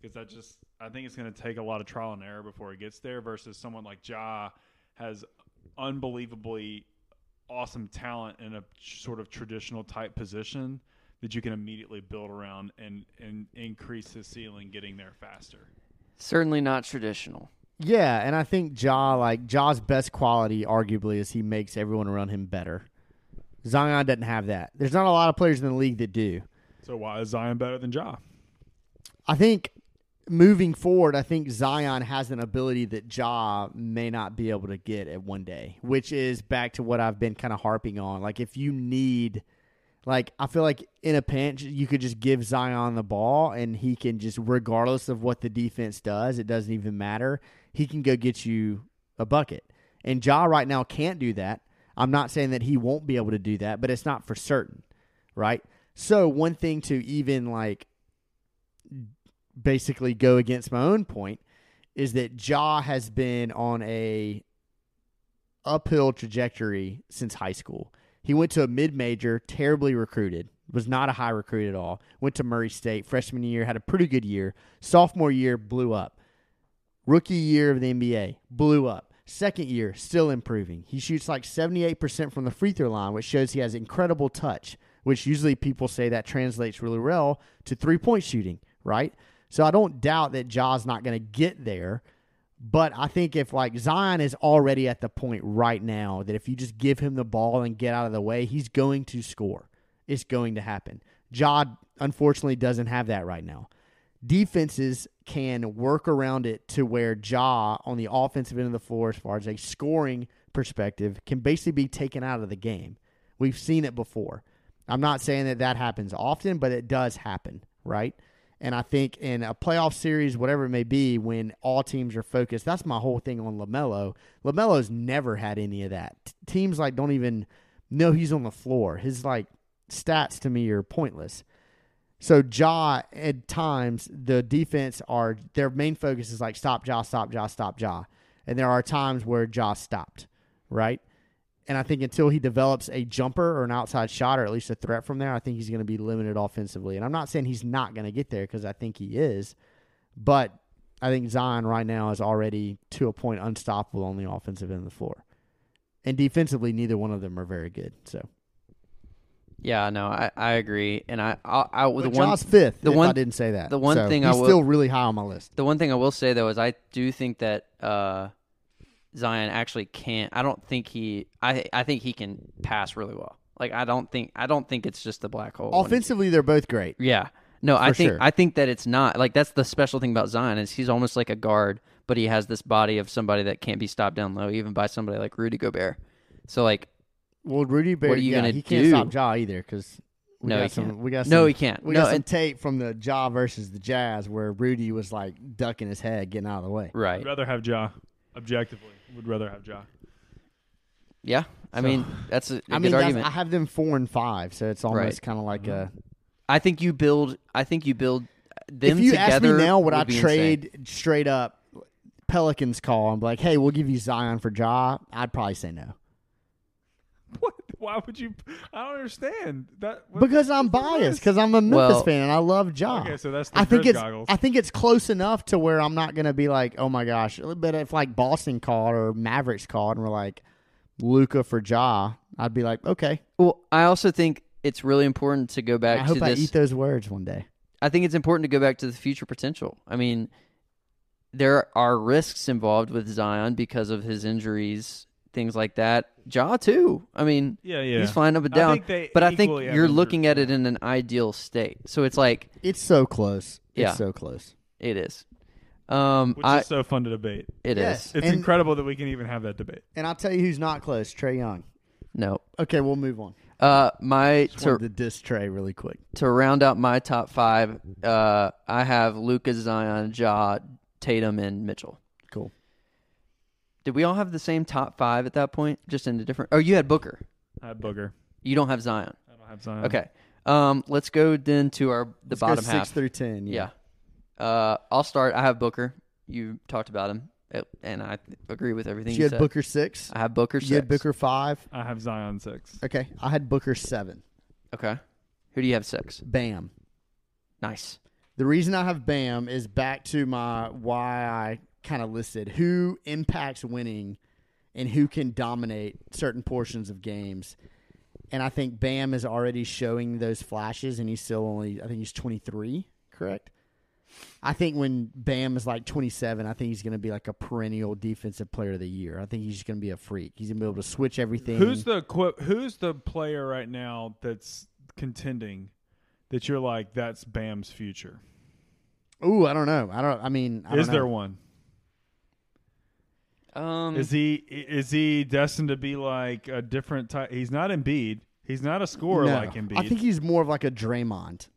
because I just, I think it's gonna take a lot of trial and error before it gets there. Versus someone like Ja has unbelievably awesome talent in a sort of traditional type position that you can immediately build around and and increase his ceiling getting there faster. certainly not traditional. Yeah, and I think Ja like Ja's best quality arguably is he makes everyone around him better. Zion doesn't have that. There's not a lot of players in the league that do. So why is Zion better than Ja? I think moving forward, I think Zion has an ability that Ja may not be able to get at one day, which is back to what I've been kind of harping on. Like if you need like I feel like in a pinch you could just give Zion the ball and he can just regardless of what the defense does, it doesn't even matter. He can go get you a bucket. And Ja right now can't do that. I'm not saying that he won't be able to do that, but it's not for certain, right? So one thing to even like basically go against my own point is that Ja has been on a uphill trajectory since high school. He went to a mid major, terribly recruited, was not a high recruit at all. Went to Murray State freshman year, had a pretty good year. Sophomore year blew up. Rookie year of the NBA blew up. Second year still improving. He shoots like 78% from the free throw line, which shows he has incredible touch, which usually people say that translates really well to three point shooting, right? So I don't doubt that Ja's not going to get there, But I think if like Zion is already at the point right now that if you just give him the ball and get out of the way, he's going to score. It's going to happen. Ja unfortunately doesn't have that right now. Defenses can work around it to where Ja on the offensive end of the floor, as far as a scoring perspective, can basically be taken out of the game. We've seen it before. I'm not saying that that happens often, but it does happen, right? And I think in a playoff series, whatever it may be, when all teams are focused, that's my whole thing on LaMelo. LaMelo's never had any of that. T- teams like don't even know he's on the floor. His like stats to me are pointless. So Ja at times the defense are their main focus is like stop Ja, stop Ja, stop Ja. And there are times where Ja stopped, right? And I think until he develops a jumper or an outside shot or at least a threat from there, I think he's going to be limited offensively. And I'm not saying he's not going to get there because I think he is, but I think Zion right now is already to a point unstoppable on the offensive end of the floor. And defensively, neither one of them are very good. So, Yeah, no, I, I agree, and I I, I the but one fifth. the one- I didn't say that. the one So thing I will- still really high on my list. the one thing I will say though is I do think that uh, Zion actually can't. I don't think he. I I think he can pass really well. Like I don't think I don't think it's just the black hole. Offensively, they're both great. Yeah. No, I think sure. I think that it's not like that's the special thing about Zion is he's almost like a guard, but he has this body of somebody that can't be stopped down low, even by somebody like Rudy Gobert. So like, Well, Rudy, Bear, What are you yeah, gonna he can't do? stop Ja either because we No, got he some. can't. We got some, no, he can't. We no, got some and- tape from the Ja versus the Jazz where Rudy was like ducking his head, getting out of the way. right. I'd rather have Ja. Objectively, would rather have Ja. Yeah. I So- mean, that's a, a I good mean, that's, argument. I have them four and five, so it's almost Right. kind of like a. Uh-huh. I think you build. I think you build them if you together. ask me now, would, I be insane. trade straight up Pelicans call and be like, "Hey, we'll give you Zion for Ja"? I'd probably say no What? Why would you? I don't understand that. what- because I'm biased because I'm a Memphis Well- fan and I love Ja. Okay, so that's the I think Grizz it's goggles. I think it's close enough to where I'm not gonna be like, oh my gosh. But if like Boston called or Mavericks called and we're like, Luka for Ja, I'd be like, okay. Well, I also think it's really important to go back I back hope to I this. eat those words one day. I think it's important to go back to the future potential. I mean, there are risks involved with Zion because of his injuries, things like that. Ja too. I mean, yeah, yeah. he's flying up and I down. think they but I think equally you're injuries, looking at it in an ideal state. So it's like It's so close. Yeah. It's so close. it is. Um, which I is so fun to debate. it is Yes. It's And- incredible that we can even have that debate. And I'll tell you who's not close, Trae Young. no. Okay, we'll move on. Uh, my Just to, wanted to diss Trae really quick. to round out my top five, uh, I have Lucas, Zion, Ja, Tatum, and Mitchell. Cool. Did we all have the same top five at that point? Just in a different. Oh, you had Booker. I had Booger. You don't have Zion. I don't have Zion. Okay. Um, let's go then to our the Let's bottom go six half. through ten. yeah. Uh, I'll start. I have Booker. You talked about him, and I agree with everything So you, you had said. Booker six. I have Booker. Six. You had Booker five. I have Zion six. Okay, I had Booker seven. Okay. Who do you have six? Bam. Nice. The reason I have Bam is back to my why I kind of listed who impacts winning and who can dominate certain portions of games. And I think Bam is already showing those flashes, and he's still only, I think he's 23, correct? I think when Bam is like 27, I think he's going to be like a perennial defensive player of the year. I think he's just going to be a freak. He's going to be able to switch everything. Who's the Who's the player right now that's contending that you're like that's Bam's future? Ooh, I don't know. I don't. I mean, I Is there one? Um, Is he is he destined to be like a different type? He's not Embiid. He's not a scorer No. like Embiid. I think he's more of like a Draymond.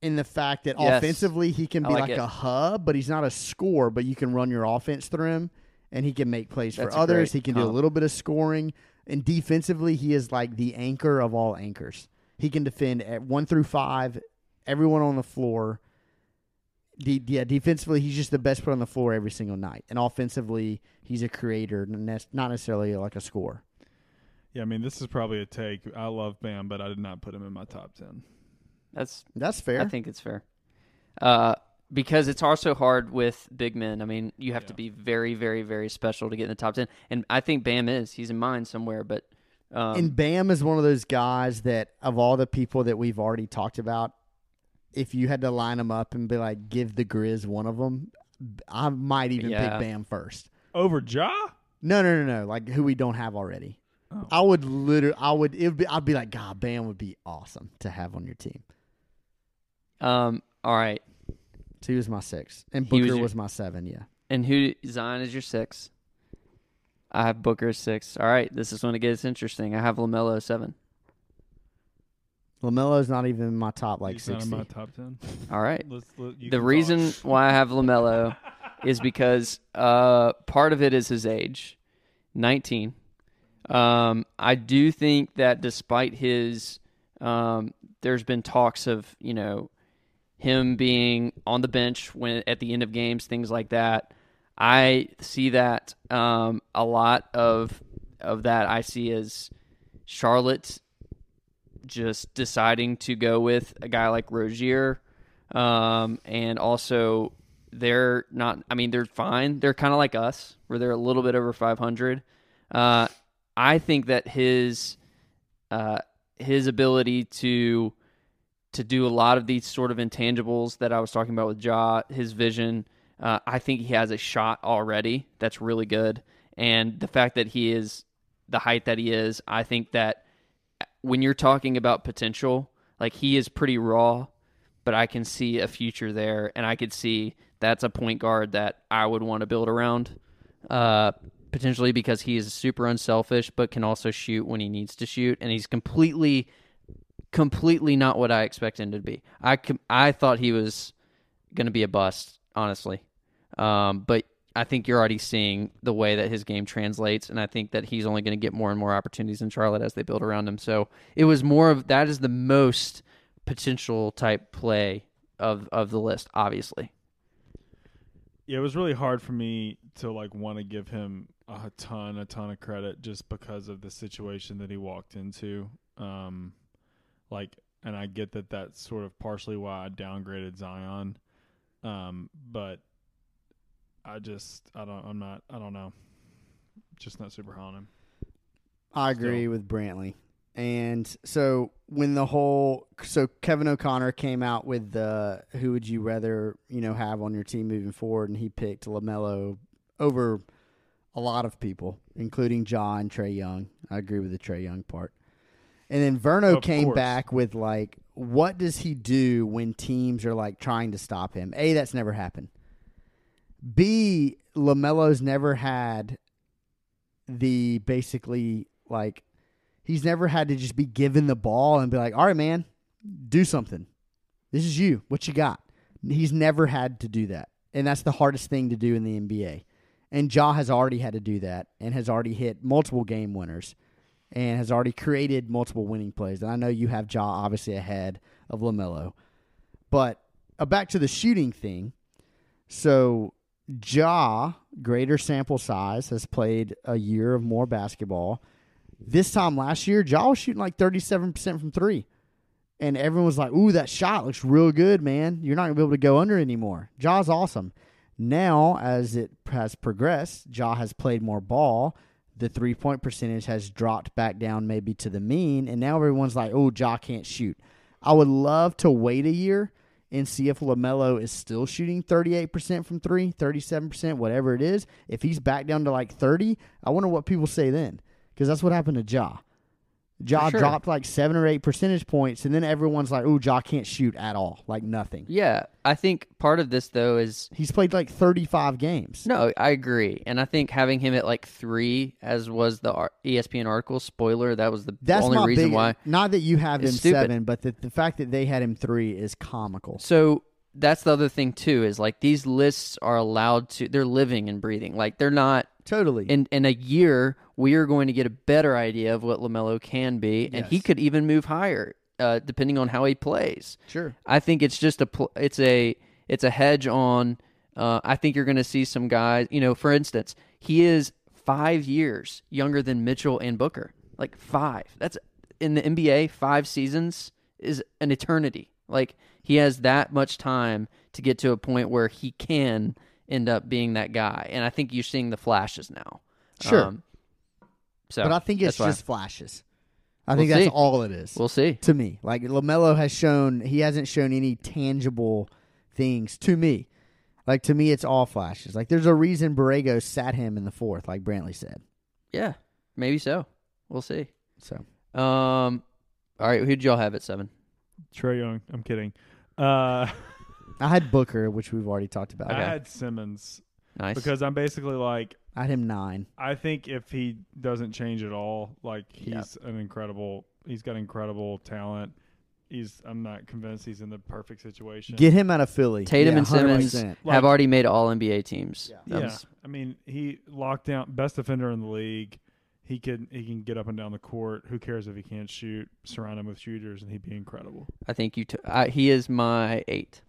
In the fact that Yes. offensively he can I be like like, a hub, but he's not a scorer. But you can run your offense through him, and he can make plays That's for others. He can do a little bit of scoring, and defensively he is like the anchor of all anchors. He can defend at one through five, everyone on the floor. De- yeah, defensively he's just the best player on the floor every single night, and offensively he's a creator, n- not necessarily like a scorer. yeah, I mean this is probably a take. I love Bam, but I did not put him in my top ten. that's. That's fair. I think it's fair. Uh, because it's also hard with big men. I mean, you have to be very, very, very special to get in the top ten, and I think Bam is. He's in mine somewhere, but um, and Bam is one of those guys that of all the people that we've already talked about, if you had to line them up and be like, give the Grizz one of them, I might even Yeah. pick Bam first. Over Ja? No, no, no, no. Like who we don't have already. Oh. I would literally, I would, it would be, I'd be like, God, Bam would be awesome to have on your team. Um. All right. So he was my six, and He was Booker your- was, my seven. Yeah, And who Zion is your six? I have Booker as six. All right. This is when it gets interesting. I have Lamelo as seven. Lamelo's not even in my top like He's not in sixty. my top ten. All right. Let's, let, you the can reason talk. why I have Lamelo is because uh, part of it is his age, nineteen. Um, I do think that despite his, um, there's been talks of you know him being on the bench when at the end of games, things like that. I see that um, a lot of of that I see as Charlotte just deciding to go with a guy like Rozier, um, and also they're not. I mean, they're fine. They're kind of like us, where they're a little bit over 500. Uh, I think that his uh, his ability to to do a lot of these sort of intangibles that I was talking about with Ja, his vision. Uh, I think he has a shot already that's really good, and the fact that he is the height that he is, I think that when you're talking about potential, like he is pretty raw, but I can see a future there, and I could see that's a point guard that I would want to build around. Uh, potentially because he is super unselfish, but can also shoot when he needs to shoot, and he's completely, completely not what I expect him to be. I com- I thought he was going to be a bust, honestly, um, but I think you're already seeing the way that his game translates, and I think that he's only going to get more and more opportunities in Charlotte as they build around him. So it was more of that is the most potential type play of of the list, obviously. Yeah, it was really hard for me to like want to give him a ton, a ton of credit just because of the situation that he walked into. Um, like, and I get that that's sort of partially why I downgraded Zion. Um, but I just, I don't, I'm not, I don't know, just not super high on him. I agree with Brantley. And so when the whole so Kevin O'Connor came out with the who would you rather you know have on your team moving forward, and he picked Lamelo over a lot of people, including John Trae Young. I agree with the Trae Young part. And then Verno Of came course. back with like, what does he do when teams are like trying to stop him? A, that's never happened. B, Lamelo's never had the basically like he's never had to just be given the ball and be like, all right, man, do something. This is you. What you got? He's never had to do that. And that's the hardest thing to do in the NBA. And Ja has already had to do that and has already hit multiple game winners and has already created multiple winning plays. And I know you have Ja obviously ahead of LaMelo. But uh, back to the shooting thing. So Ja, greater sample size, has played a year of more basketball. This time last year, Ja was shooting like 37% from three. And everyone was like, ooh, that shot looks real good, man. You're not going to be able to go under anymore. Ja's awesome. Now, as it has progressed, Ja has played more ball. The three point percentage has dropped back down maybe to the mean. And now everyone's like, oh, Ja can't shoot. I would love to wait a year and see if LaMelo is still shooting 38% from three, 37%, whatever it is. If he's back down to like 30, I wonder what people say then. Because that's what happened to Ja. Ja sure. dropped like seven or eight percentage points, and then everyone's like, "Oh, Ja can't shoot at all, like nothing." Yeah, I think part of this though is He's played like thirty-five games. no, I agree, and I think having him at like three, as was the ESPN article spoiler, that was the That's only reason big. why. Not that you have him stupid. seven, but the, the fact that they had him three is comical. So that's the other thing too is like these lists are allowed to they're living and breathing. Like they're not Totally. in in a year we are going to get a better idea of what Lamelo can be, and he could even move higher uh, depending on how he plays. sure. I think it's just a pl- it's a it's a hedge on. Uh, I think you're going to see some guys. You know, for instance, he is five years younger than Mitchell and Booker. Like five. That's in the NBA. Five seasons is an eternity. Like he has that much time to get to a point where he can end up being that guy. And I think you're seeing the flashes now. Sure. Um, so, but I think it's that's why. just flashes. I We'll think that's see. all it is. we'll see. to me. Like Lamelo has shown, he hasn't shown any tangible things to me. Like to me, it's all flashes. Like there's a reason Borrego sat him in the fourth, like Brantley said. Yeah, maybe so. We'll see. So Um, all right, who did y'all have at seven? Trae Young. I'm kidding. Uh, I had Booker, which we've already talked about. I Okay. had Simmons Nice. because I'm basically like I had him nine. I think if he doesn't change at all, like Yeah. he's an incredible. He's got incredible talent. He's. I'm not convinced he's in the perfect situation. Get him out of Philly. Tatum Yeah, and Simmons 100%. have already made All NBA teams. Yeah. That yeah, was- I mean, he locked down best defender in the league. He can he can get up and down the court. Who cares if he can't shoot? Surround him with shooters, and he'd be incredible. I think you. T- I, he is my eight.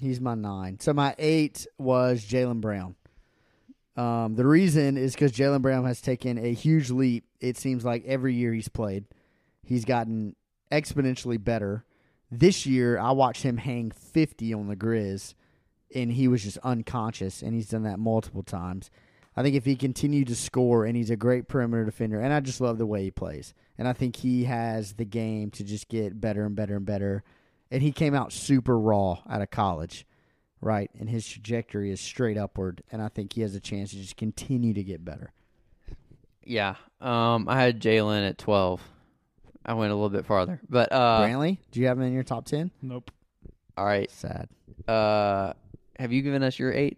He's my nine. So my eight was Jaylen Brown. Um, the reason is because Jaylen Brown has taken a huge leap. It seems like every year he's played, he's gotten exponentially better. This year, I watched him hang 50 on the Grizz, and he was just unconscious, and he's done that multiple times. I think if he continued to score, and he's a great perimeter defender, and I just love the way he plays, and I think he has the game to just get better and better and better. And he came out super raw out of college, right? And his trajectory is straight upward, and I think he has a chance to just continue to get better. Yeah. Um, I had Jaylen at twelve. I went a little bit farther, but uh, Brantley, do you have him in your top ten? Nope. all right. Sad. Uh, have you given us your eight?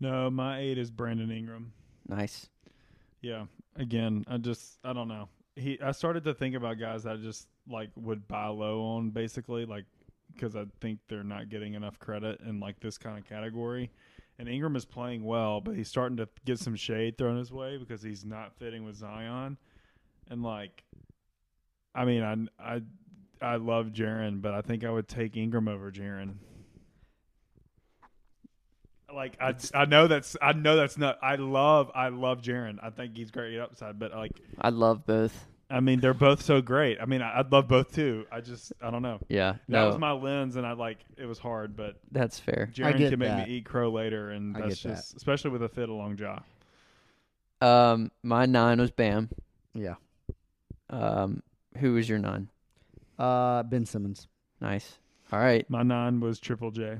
No, my eight is Brandon Ingram. Nice. Yeah. Again, I just I don't know. He I started to think about guys that I just like would buy low on basically like because I think they're not getting enough credit in like this kind of category. And Ingram is playing well, but he's starting to get some shade thrown his way because he's not fitting with Zion. And like I mean, I I I love Jaren, but I think I would take Ingram over Jaren. Like I, I know that's I know that's not I love I love Jaren. I think he's great upside, but like I love both. I mean they're both so great. I mean I, I'd love both too. I just I don't know. Yeah. That no, was my lens, and I like it was hard, but that's fair. Jaren get can make that. me eat crow later, and I that's get that. just especially with a fit along Ja. Um, my nine was Bam. Yeah. Um, who was your nine? Uh, Ben Simmons. Nice. All right. My nine was Triple J.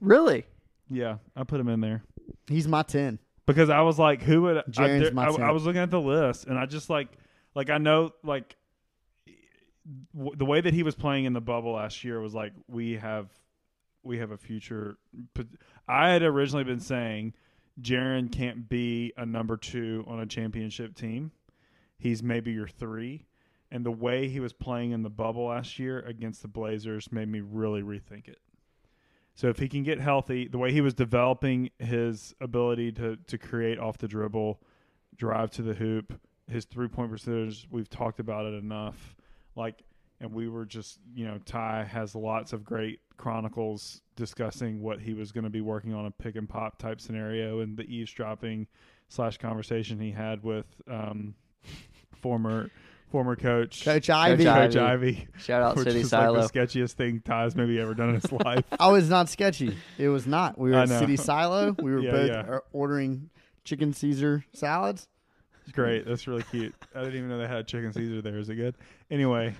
Really? Yeah, I put him in there. He's my ten. because I was like, who would I, Jaren's there- my I, temp. I was looking at the list and I just like, like I know like w- the way that he was playing in the bubble last year was like we have we have a future. I had originally been saying Jaren can't be a number two on a championship team. He's maybe your three. And the way he was playing in the bubble last year against the Blazers made me really rethink it. So if he can get healthy, the way he was developing his ability to to create off the dribble, drive to the hoop, his three point percentage, we've talked about it enough. Like, and we were just, you know, Ty has lots of great chronicles discussing what he was going to be working on a pick and pop type scenario and the eavesdropping slash conversation he had with um, former former coach Coach Ivy. Coach Ivy. Ivy, Shout out which City is Silo. like the sketchiest thing Ty's maybe ever done in his life. Oh, it's not sketchy. It was not. We were I at know. City Silo. We were Yeah, both yeah. uh, ordering chicken Caesar salads. It's great. That's really cute. I didn't even know they had chicken Caesar there. Is it good? Anyway,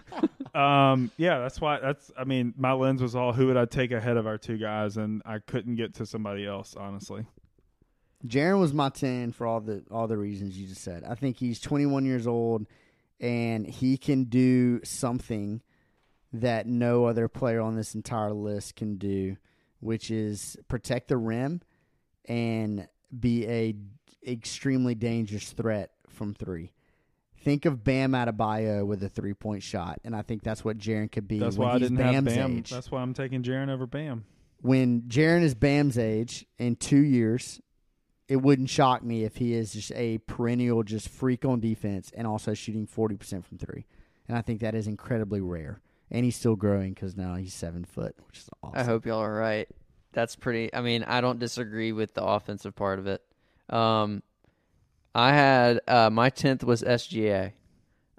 um, yeah, that's why. That's. I mean, my lens was all who would I take ahead of our two guys, and I couldn't get to somebody else. Honestly, Jaren was my ten for all the all the reasons you just said. I think he's 21 years old, and he can do something that no other player on this entire list can do, which is protect the rim and be a extremely dangerous threat from three. Think of Bam Adebayo with a three point shot, and I think that's what Jaren could be that's when why I didn't Bam's have Bam. Age. That's why I'm taking Jaren over Bam. when Jaren is Bam's age in two years, it wouldn't shock me if he is just a perennial just freak on defense and also shooting forty percent from three. And I think that is incredibly rare. And he's still growing because now he's seven foot, which is awesome. I hope y'all are right. That's pretty. I mean, I don't disagree with the offensive part of it. Um, I had uh, my tenth was SGA.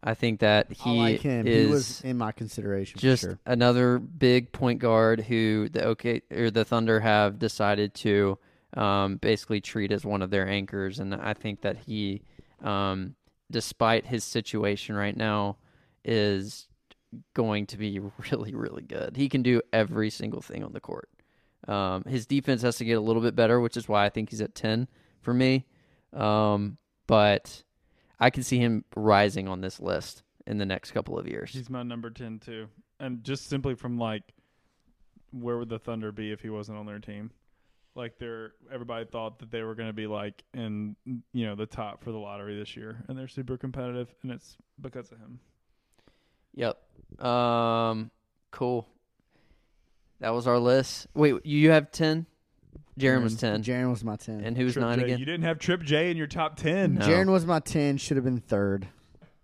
I think that he I like him. is he was in my consideration just for sure. another big point guard who the OK or the Thunder have decided to um, basically treat as one of their anchors, and I think that he, um, despite his situation right now, is going to be really really good. He can do every single thing on the court. Um, his defense has to get a little bit better, which is why I think he's at 10 for me. Um, but I can see him rising on this list in the next couple of years. He's my number ten too, and just simply from like, where would the Thunder be if he wasn't on their team? Like they're everybody thought that they were going to be like in you know the top for the lottery this year, and they're super competitive, and it's because of him. Yep. Um, cool. That was our list. Wait, you have 10? Jaren was 10. Jaren was my ten. And who's Trip 9 J. again? You didn't have Trip J in your top ten. No. Jaren was my ten. Should have been third.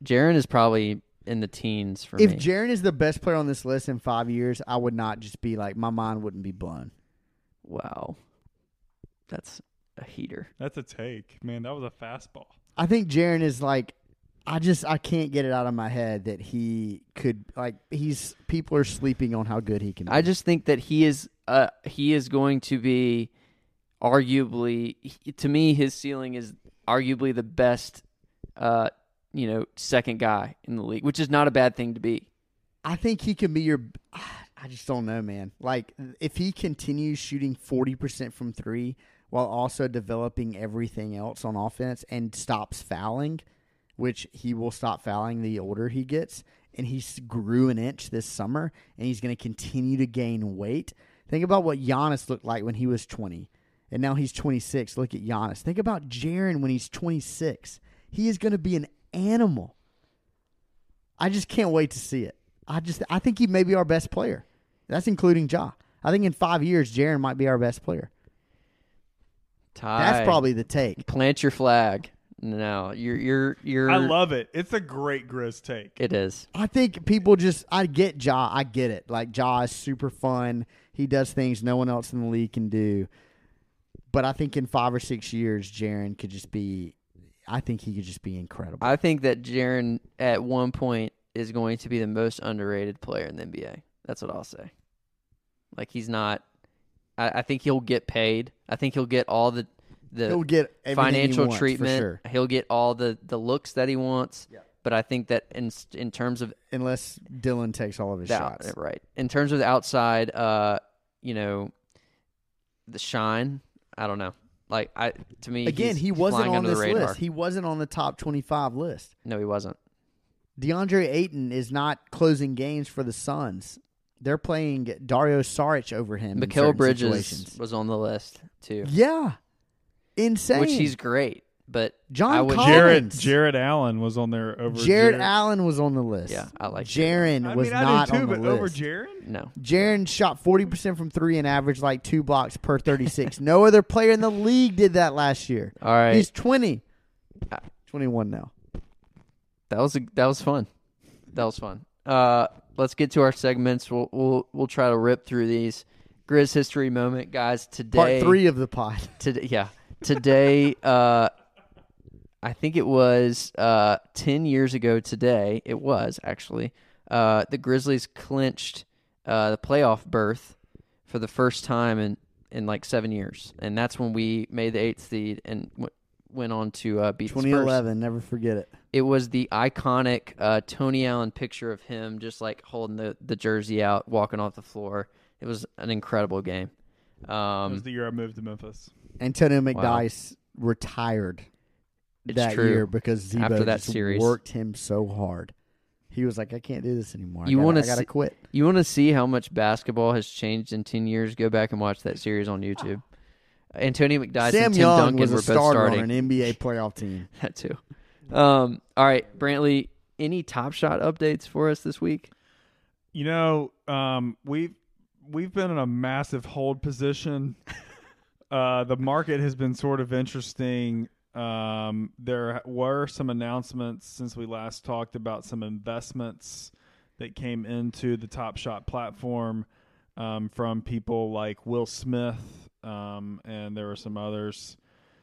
Jaren is probably in the teens for if me. If Jaren is the best player on this list in five years, I would not just be like my mind wouldn't be blown. wow. That's a heater. That's a take, man. That was a fastball. I think Jaren is like I just I can't get it out of my head that he could like he's people are sleeping on how good he can be. I just think that he is uh he is going to be arguably to me his ceiling is arguably the best uh you know second guy in the league, which is not a bad thing to be. I think he can be your I just don't know, man. Like if he continues shooting 40% from 3 while also developing everything else on offense and stops fouling, which he will stop fouling the older he gets, and he grew an inch this summer and he's going to continue to gain weight. Think about what Giannis looked like when he was 20. And now he's 26. Look at Giannis. Think about Jaren when he's 26. He is going to be an animal. I just can't wait to see it. I just I think he may be our best player. That's including Ja. I think in five years, Jaren might be our best player. Ty, That's probably the take. plant your flag. No, you're you're you're. I love it. It's a great Grizz take. it. Is I think people just I get Ja. I get it. Like Ja is super fun. He does things no one else in the league can do. But I think in five or six years, Jaren could just be. I think he could just be incredible. I think that Jaren at one point is going to be the most underrated player in the NBA. That's what I'll say. Like he's not. I, I think he'll get paid. I think he'll get all the the He'll get everything he financial wants, treatment. sure. He'll get all the the looks that he wants. But I think that in in terms of unless Dillon takes all of his out- shots. right in terms of the outside, uh, you know, the shine. I don't know. Like I to me Again, he wasn't on this list. He wasn't on the top twenty-five list. no, he wasn't. DeAndre Ayton is not closing games for the Suns. They're playing Dario Saric over him. certain Bridges situations. was on the list too, Yeah, insane. which he's great. But John I would Collins. Jarrett Jarrett Allen was on there over Jarrett Jarrett Allen was on the list. Yeah, I like Jaren I was mean, I not do too, on the but list. over Jared. no. Jaren shot forty percent from three and averaged like two blocks per thirty-six. no other player in the league did that last year. All right, He's twenty. Uh, Twenty-one now. that was a, that was fun. That was fun. Uh, let's get to our segments. We'll we'll we'll try to rip through these. Grizz history moment, guys. Today, Part three of the pod. today yeah today uh i think it was uh 10 years ago today it was actually uh the grizzlies clinched uh the playoff berth for the first time in in like seven years and that's when we made the eighth seed and w- went on to uh beat the Spurs. 2011. Never forget it. it was the iconic uh tony allen picture of him just like holding the the jersey out walking off the floor it was an incredible game That um was the year I moved to Memphis. Antonio Wow. Retired it's that true year because Zebo After that just series. worked him so hard. He was like, I can't do this anymore. I You gotta- wanna I gotta see- quit. You want to see how much basketball has changed in 10 years? Go back and watch that series on YouTube. Antonio McDyess Sam and Tim Young Duncan was were a both starter starting. on an NBA playoff team. that too. Um, all right, Brantley, any Top Shot updates for us this week? You know, um, we've we've been in a massive hold position. uh, the market has been sort of interesting. Um, there were some announcements since we last talked about some investments that came into the Top Shot platform um, from people like Will Smith, um, and there were some others.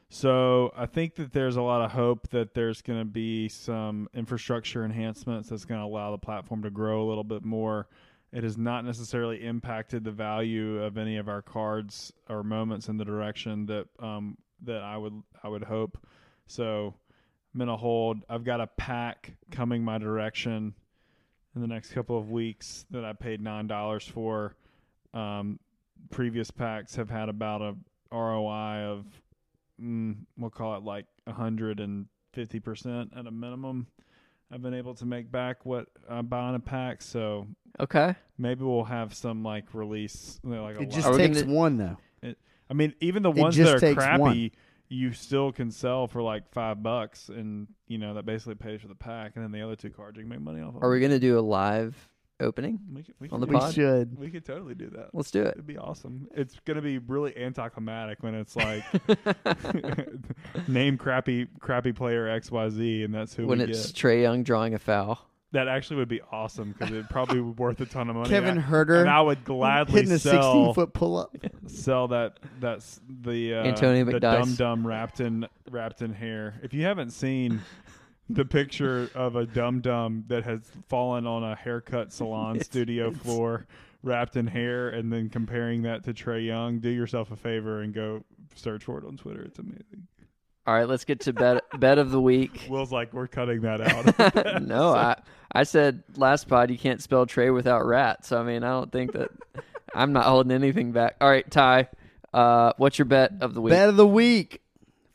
So I think that there's a lot of hope that there's going to be some infrastructure enhancements that's going to allow the platform to grow a little bit more. It has not necessarily impacted the value of any of our cards or moments in the direction that um, that I would I would hope. So I'm in a hold. I've got a pack coming my direction in the next couple of weeks that I paid nine dollars for. Um, previous packs have had about a ROI of mm, we'll call it like hundred and fifty percent at a minimum. I've been able to make back what I buy in a pack, so Okay. maybe we'll have some like release, you know, like a It just Are takes gonna- one though. I mean, even the It ones just that are takes crappy, one. you still can sell for like five bucks, and you know that basically pays for the pack, and then the other two cards you can make money off of. Are we gonna do a live opening? We could, we on could, the We pod? should. we could totally do that. Let's do it. It'd be awesome. It's gonna be really anticlimactic when it's like name crappy crappy player X Y Z, and that's who when we it's get. Trae Young drawing a foul. That actually would be awesome because it'd probably be worth a ton of money. Kevin I- Herter and I would gladly hitting a sell 16 foot pull up. sell that that's the uh, Antonio the McDyess. dum dum wrapped in wrapped in hair. If you haven't seen the picture of a dum dum that has fallen on a haircut salon It's- studio it's- floor wrapped in hair and then comparing that to Trae Young, do yourself a favor and go search for it on Twitter. It's amazing. All right, let's get to bet bet of the week. Will's like, we're cutting that out. no, I I said last pod you can't spell Trae without rat. So I mean, I don't think that I'm not holding anything back. All right, Ty, uh, what's your bet of the week? Bet of the week: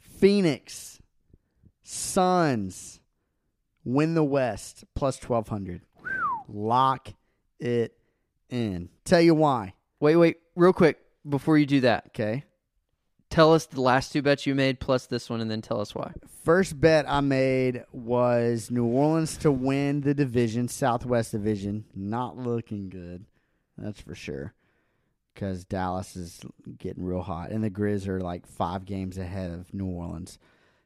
Phoenix Suns win the West plus 1200. Lock it in. Tell you why. wait, wait, real quick before you do that. Okay. Tell us the last two bets you made plus this one, and then tell us why. First bet I made was New Orleans to win the division, Southwest Division. Not looking good. That's for sure. Because Dallas is getting real hot, and the Grizz are like five games ahead of New Orleans.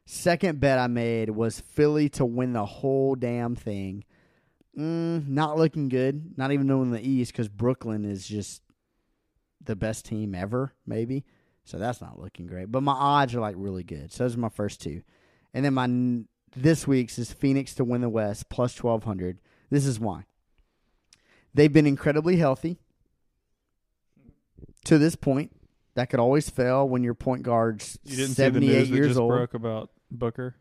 Second bet I made was Philly to win the whole damn thing. Mm, not looking good. Not even knowing the East because Brooklyn is just the best team ever, maybe. So that's not looking great. But my odds are like really good. So those are my first two. And then my this week's is Phoenix to win the West plus 1200. This is why. They've been incredibly healthy to this point. That could always fail when your point guard's you didn't see the 78 news that years just old. broke about Booker?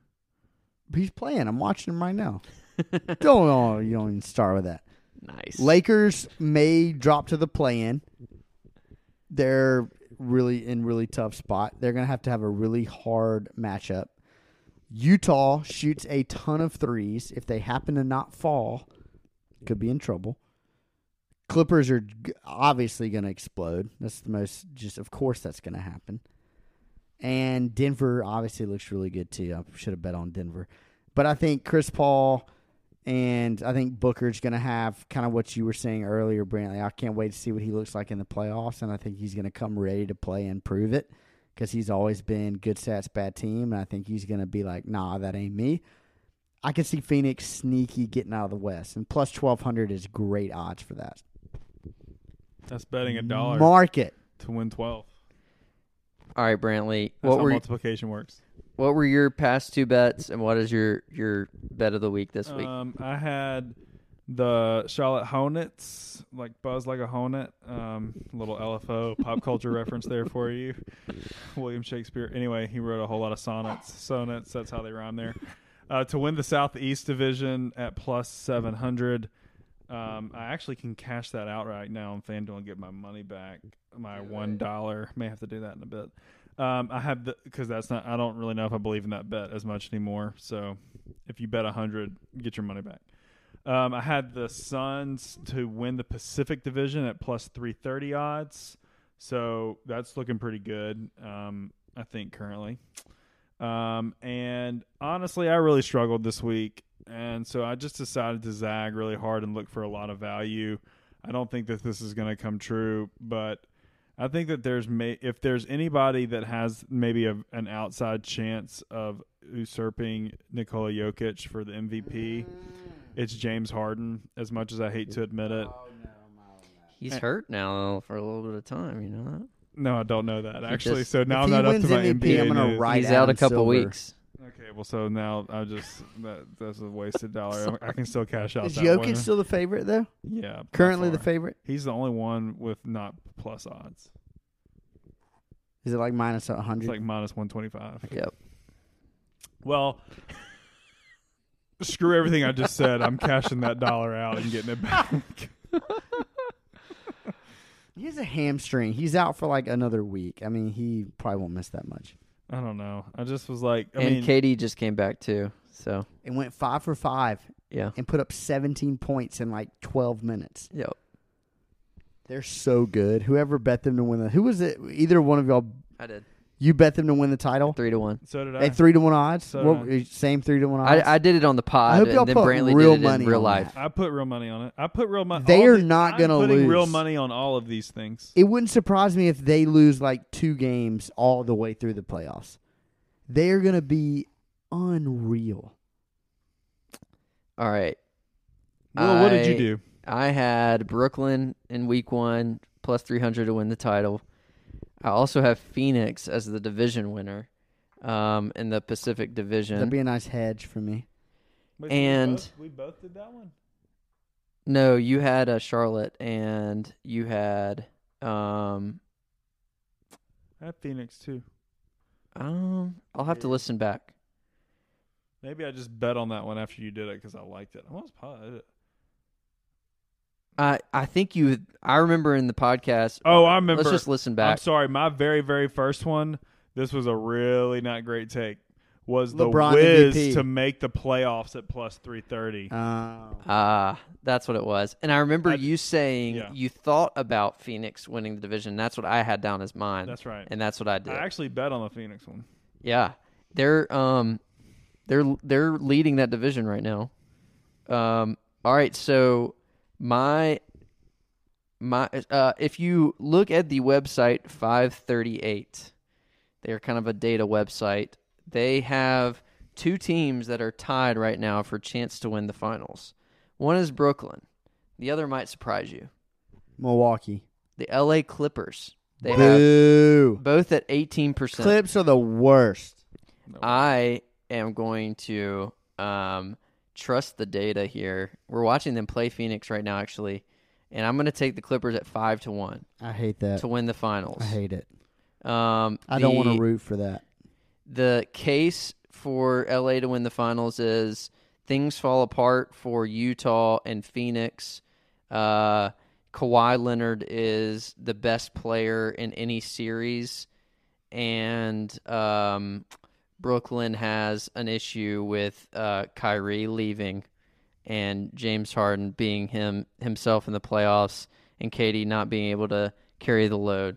He's playing. I'm watching him right now. don't oh, you don't even start with that. Nice. Lakers may drop to the play-in. They're really in really tough spot. They're gonna have to have a really hard matchup. Utah shoots a ton of threes. If they happen to not fall, could be in trouble. Clippers are obviously going to explode. That's the most just of course that's going to happen. And Denver obviously looks really good too. I should have bet on Denver. But I think Chris Paul and I think Booker's going to have kind of what you were saying earlier, Brantley. I can't wait to see what he looks like in the playoffs, and I think he's going to come ready to play and prove it because he's always been good stats, bad team, and I think he's going to be like, nah, that ain't me. I can see Phoenix sneaky getting out of the West, and plus twelve hundred is great odds for that. That's betting a dollar Market. to win twelve. All right, Brantley. That's What how were multiplication works. What were your past two bets, and what is your your bet of the week this week? Um, I had the Charlotte Hornets, like buzz like a hornet. Um, little LFO pop culture reference there for you. William Shakespeare. Anyway, he wrote a whole lot of sonnets. Sonnets. That's how they rhyme there. Uh, to win the Southeast Division at plus seven hundred. Um, I actually can cash that out right now on FanDuel and get my money back. My one dollar. May have to do that in a bit. Um, I have the because that's not. I don't really know if I believe in that bet as much anymore. So if you bet a hundred, get your money back. Um, I had the Suns to win the Pacific Division at plus three thirty odds. So that's looking pretty good. Um, I think currently. Um, and honestly, I really struggled this week, and so I just decided to zag really hard and look for a lot of value. I don't think that this is going to come true, but I think that there's may if there's anybody that has maybe a, an outside chance of usurping Nikola Jokic for the MVP, it's James Harden. As much as I hate to admit it, He's eh. hurt now for a little bit of time. You know that. no, I don't know that actually. just- so now I'm not up wins to my MVP, NBA I'm gonna news. write He's out a couple Silver. weeks. Okay, well, so now I just that that's a wasted dollar. I can still cash out. Is that Jokic still the favorite though? yeah, Currently the favorite. He's the only one with not plus odds. Is it like minus a hundred? like minus one twenty five. Yep. Well, screw everything I just said. I'm cashing that dollar out and getting it back. He has a hamstring. He's out for like another week. I mean, he probably won't miss that much. I don't know. I just was like, I and mean, KD just came back too. So It went five for five yeah. and put up 17 points in like 12 minutes. Yep. They're so good. Whoever bet them to win the who was it? Either one of y'all, I did you bet them to win the title three to one. so did I. at three to one odds. So What- did same three to one odds. I, I did it on the pod. I hope y'all and then put Brantley real did it money in real on life. I put real money on it. I put real money. They are the- not gonna putting real lose. money on all of these things. it wouldn't surprise me if they lose like two games all the way through the playoffs. They are going to be unreal. All right. Well, what did you do? I had Brooklyn in week one plus 300 to win the title. I also have Phoenix as the division winner um, in the Pacific Division. That'd be a nice hedge for me. Wait, so we and- both- we both did that one. no, you had uh, Charlotte and you had um, I had Phoenix too. um I'll have to listen back. Maybe I just bet on that one after you did it because I liked it. I was positive. I I think you I remember in the podcast. Oh, I remember. Let's just listen back. I'm sorry. My very, very first one. This was a really not great take. Was LeBron the Wiz MVP. to make the playoffs at plus three thirty? Oh. Ah, that's what it was. And I remember I- you saying yeah. you thought about Phoenix winning the division. That's what I had down as mine. That's right. and that's what I did. I actually bet on the Phoenix one. Yeah, they're um, they're they're leading that division right now. Um, all right, so my my uh, if you look at the website five thirty eight, they're kind of a data website. They have two teams that are tied right now for chance to win the finals. One is Brooklyn. The other might surprise you. Milwaukee. The L.A. Clippers. They have both at eighteen percent. Clips are the worst. I am going to um, trust the data here. We're watching them play Phoenix right now, actually, and I'm going to take the Clippers at five to one I hate that. to win the finals. I hate it. Um, I don't want to root for that. The case for LA to win the finals is things fall apart for Utah and Phoenix. Uh, Kawhi Leonard is the best player in any series, and um, Brooklyn has an issue with uh, Kyrie leaving and James Harden being him himself in the playoffs, and KD not being able to carry the load.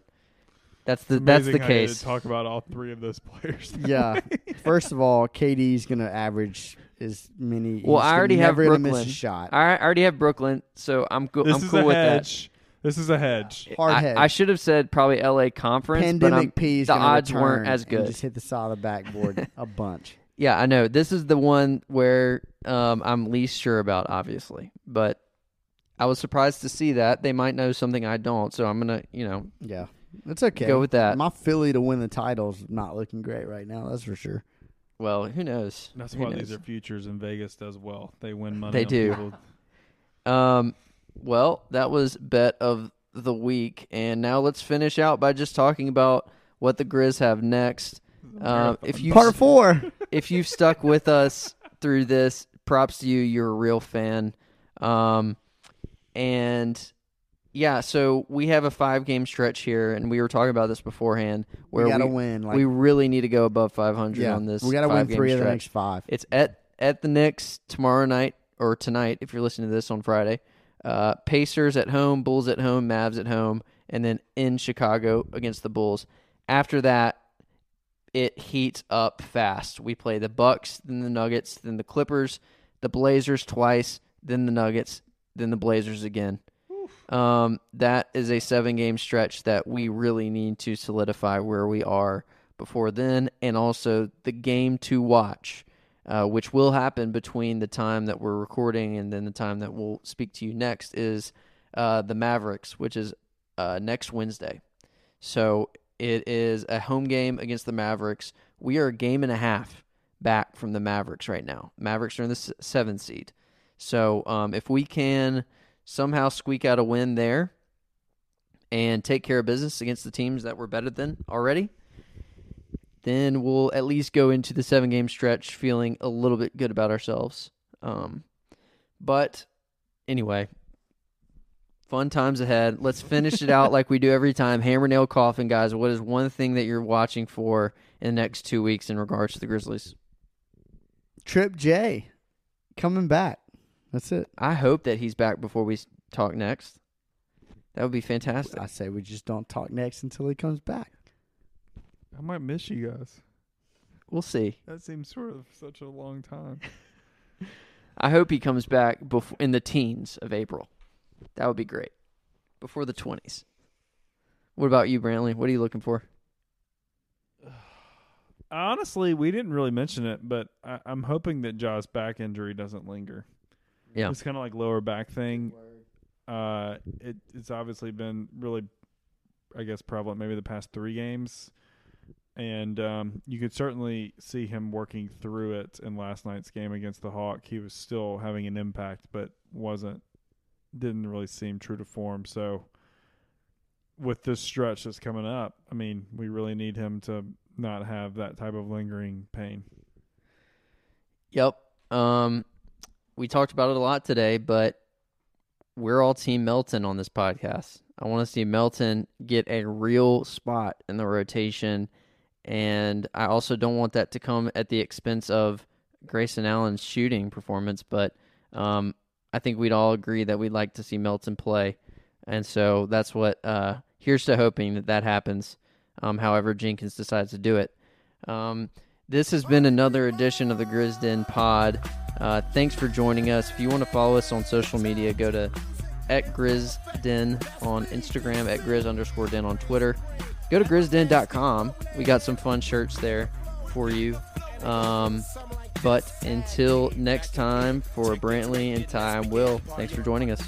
That's the that's the Amazing how you had case. to talk about all three of those players. Yeah. First of all, KD's going to average as many. Well, I already have Brooklyn. miss a shot. I already have Brooklyn, so I'm go- this I'm is cool a with that. hedge. This is a hedge. Hard I, hedge. I should have said probably LA conference, but I'm, Pandemic P the odds weren't as and good. Just hit the side of the backboard a bunch. yeah, I know this is the one where um, I'm least sure about, obviously, but I was surprised to see that they might know something I don't, so I'm gonna, you know, Yeah, it's okay. Go with that. My Philly to win the title's not looking great right now. That's for sure. well, who knows? That's Who why these knows? are futures, and Vegas does well. They win money. They on do. people. Um, well, that was bet of the week, and now let's finish out by just talking about what the Grizz have next. Um, if you Part four. if you've stuck with us through this, props to you. You're a real fan. Um, and yeah, so we have a five game stretch here, and we were talking about this beforehand. Where we gotta we, win. Like we really need to go above 500 yeah, on this. we gotta win five-game three of the next five. It's at at the Knicks tomorrow night or tonight if you're listening to this on Friday. Uh, Pacers at home, Bulls at home, Mavs at home, and then in Chicago against the Bulls. After that, it heats up fast. We play the Bucks, then the Nuggets, then the Clippers, the Blazers twice, then the Nuggets, then the Blazers again. Um, that is a seven game stretch that we really need to solidify where we are before then, and also the game to watch, uh, which will happen between the time that we're recording and then the time that we'll speak to you next, is uh, the Mavericks, which is uh, next Wednesday. So it is a home game against the Mavericks. We are a game and a half back from the Mavericks right now. Mavericks are in the seventh seed. So um, if we can somehow squeak out a win there and take care of business against the teams that we're better than already, then we'll at least go into the seven game stretch feeling a little bit good about ourselves. Um, but anyway, Fun times ahead. Let's finish it out like we do every time. Hammer nail coffin, guys. What is one thing that you're watching for in the next two weeks in regards to the Grizzlies? Trip J coming back. That's it. I hope that he's back before we talk next. That would be fantastic. I say we just don't talk next until he comes back. I might miss you guys. We'll see. That seems sort of such a long time. I hope he comes back before in the teens of April. That would be great. Before the twenties. What about you, Brantley? What are you looking for? Honestly, we didn't really mention it, but I, I'm hoping that Ja's back injury doesn't linger. Yeah. It's kind of like lower back thing. Uh, it, it's obviously been really, I guess, prevalent maybe the past three games, and um, you could certainly see him working through it in last night's game against the Hawk. He was still having an impact, but wasn't, didn't really seem true to form. So, with this stretch that's coming up, I mean, we really need him to not have that type of lingering pain. Yep. Um, we talked about it a lot today, but we're all Team Melton on this podcast. I want to see Melton get a real spot in the rotation, and I also don't want that to come at the expense of Grayson Allen's shooting performance. But um, I think we'd all agree that we'd like to see Melton play, and so that's what. Uh, here's to hoping that that happens. Um, however, Jenkins decides to do it. Um, this has been another edition of the Grizzden Pod. Uh, thanks for joining us. If you want to follow us on social media, go to at Grizzden on Instagram, at Grizz underscore Den on Twitter. Go to grizzden.com. We got some fun shirts there for you. Um, but until next time, for Brantley and Ty, Will. Thanks for joining us.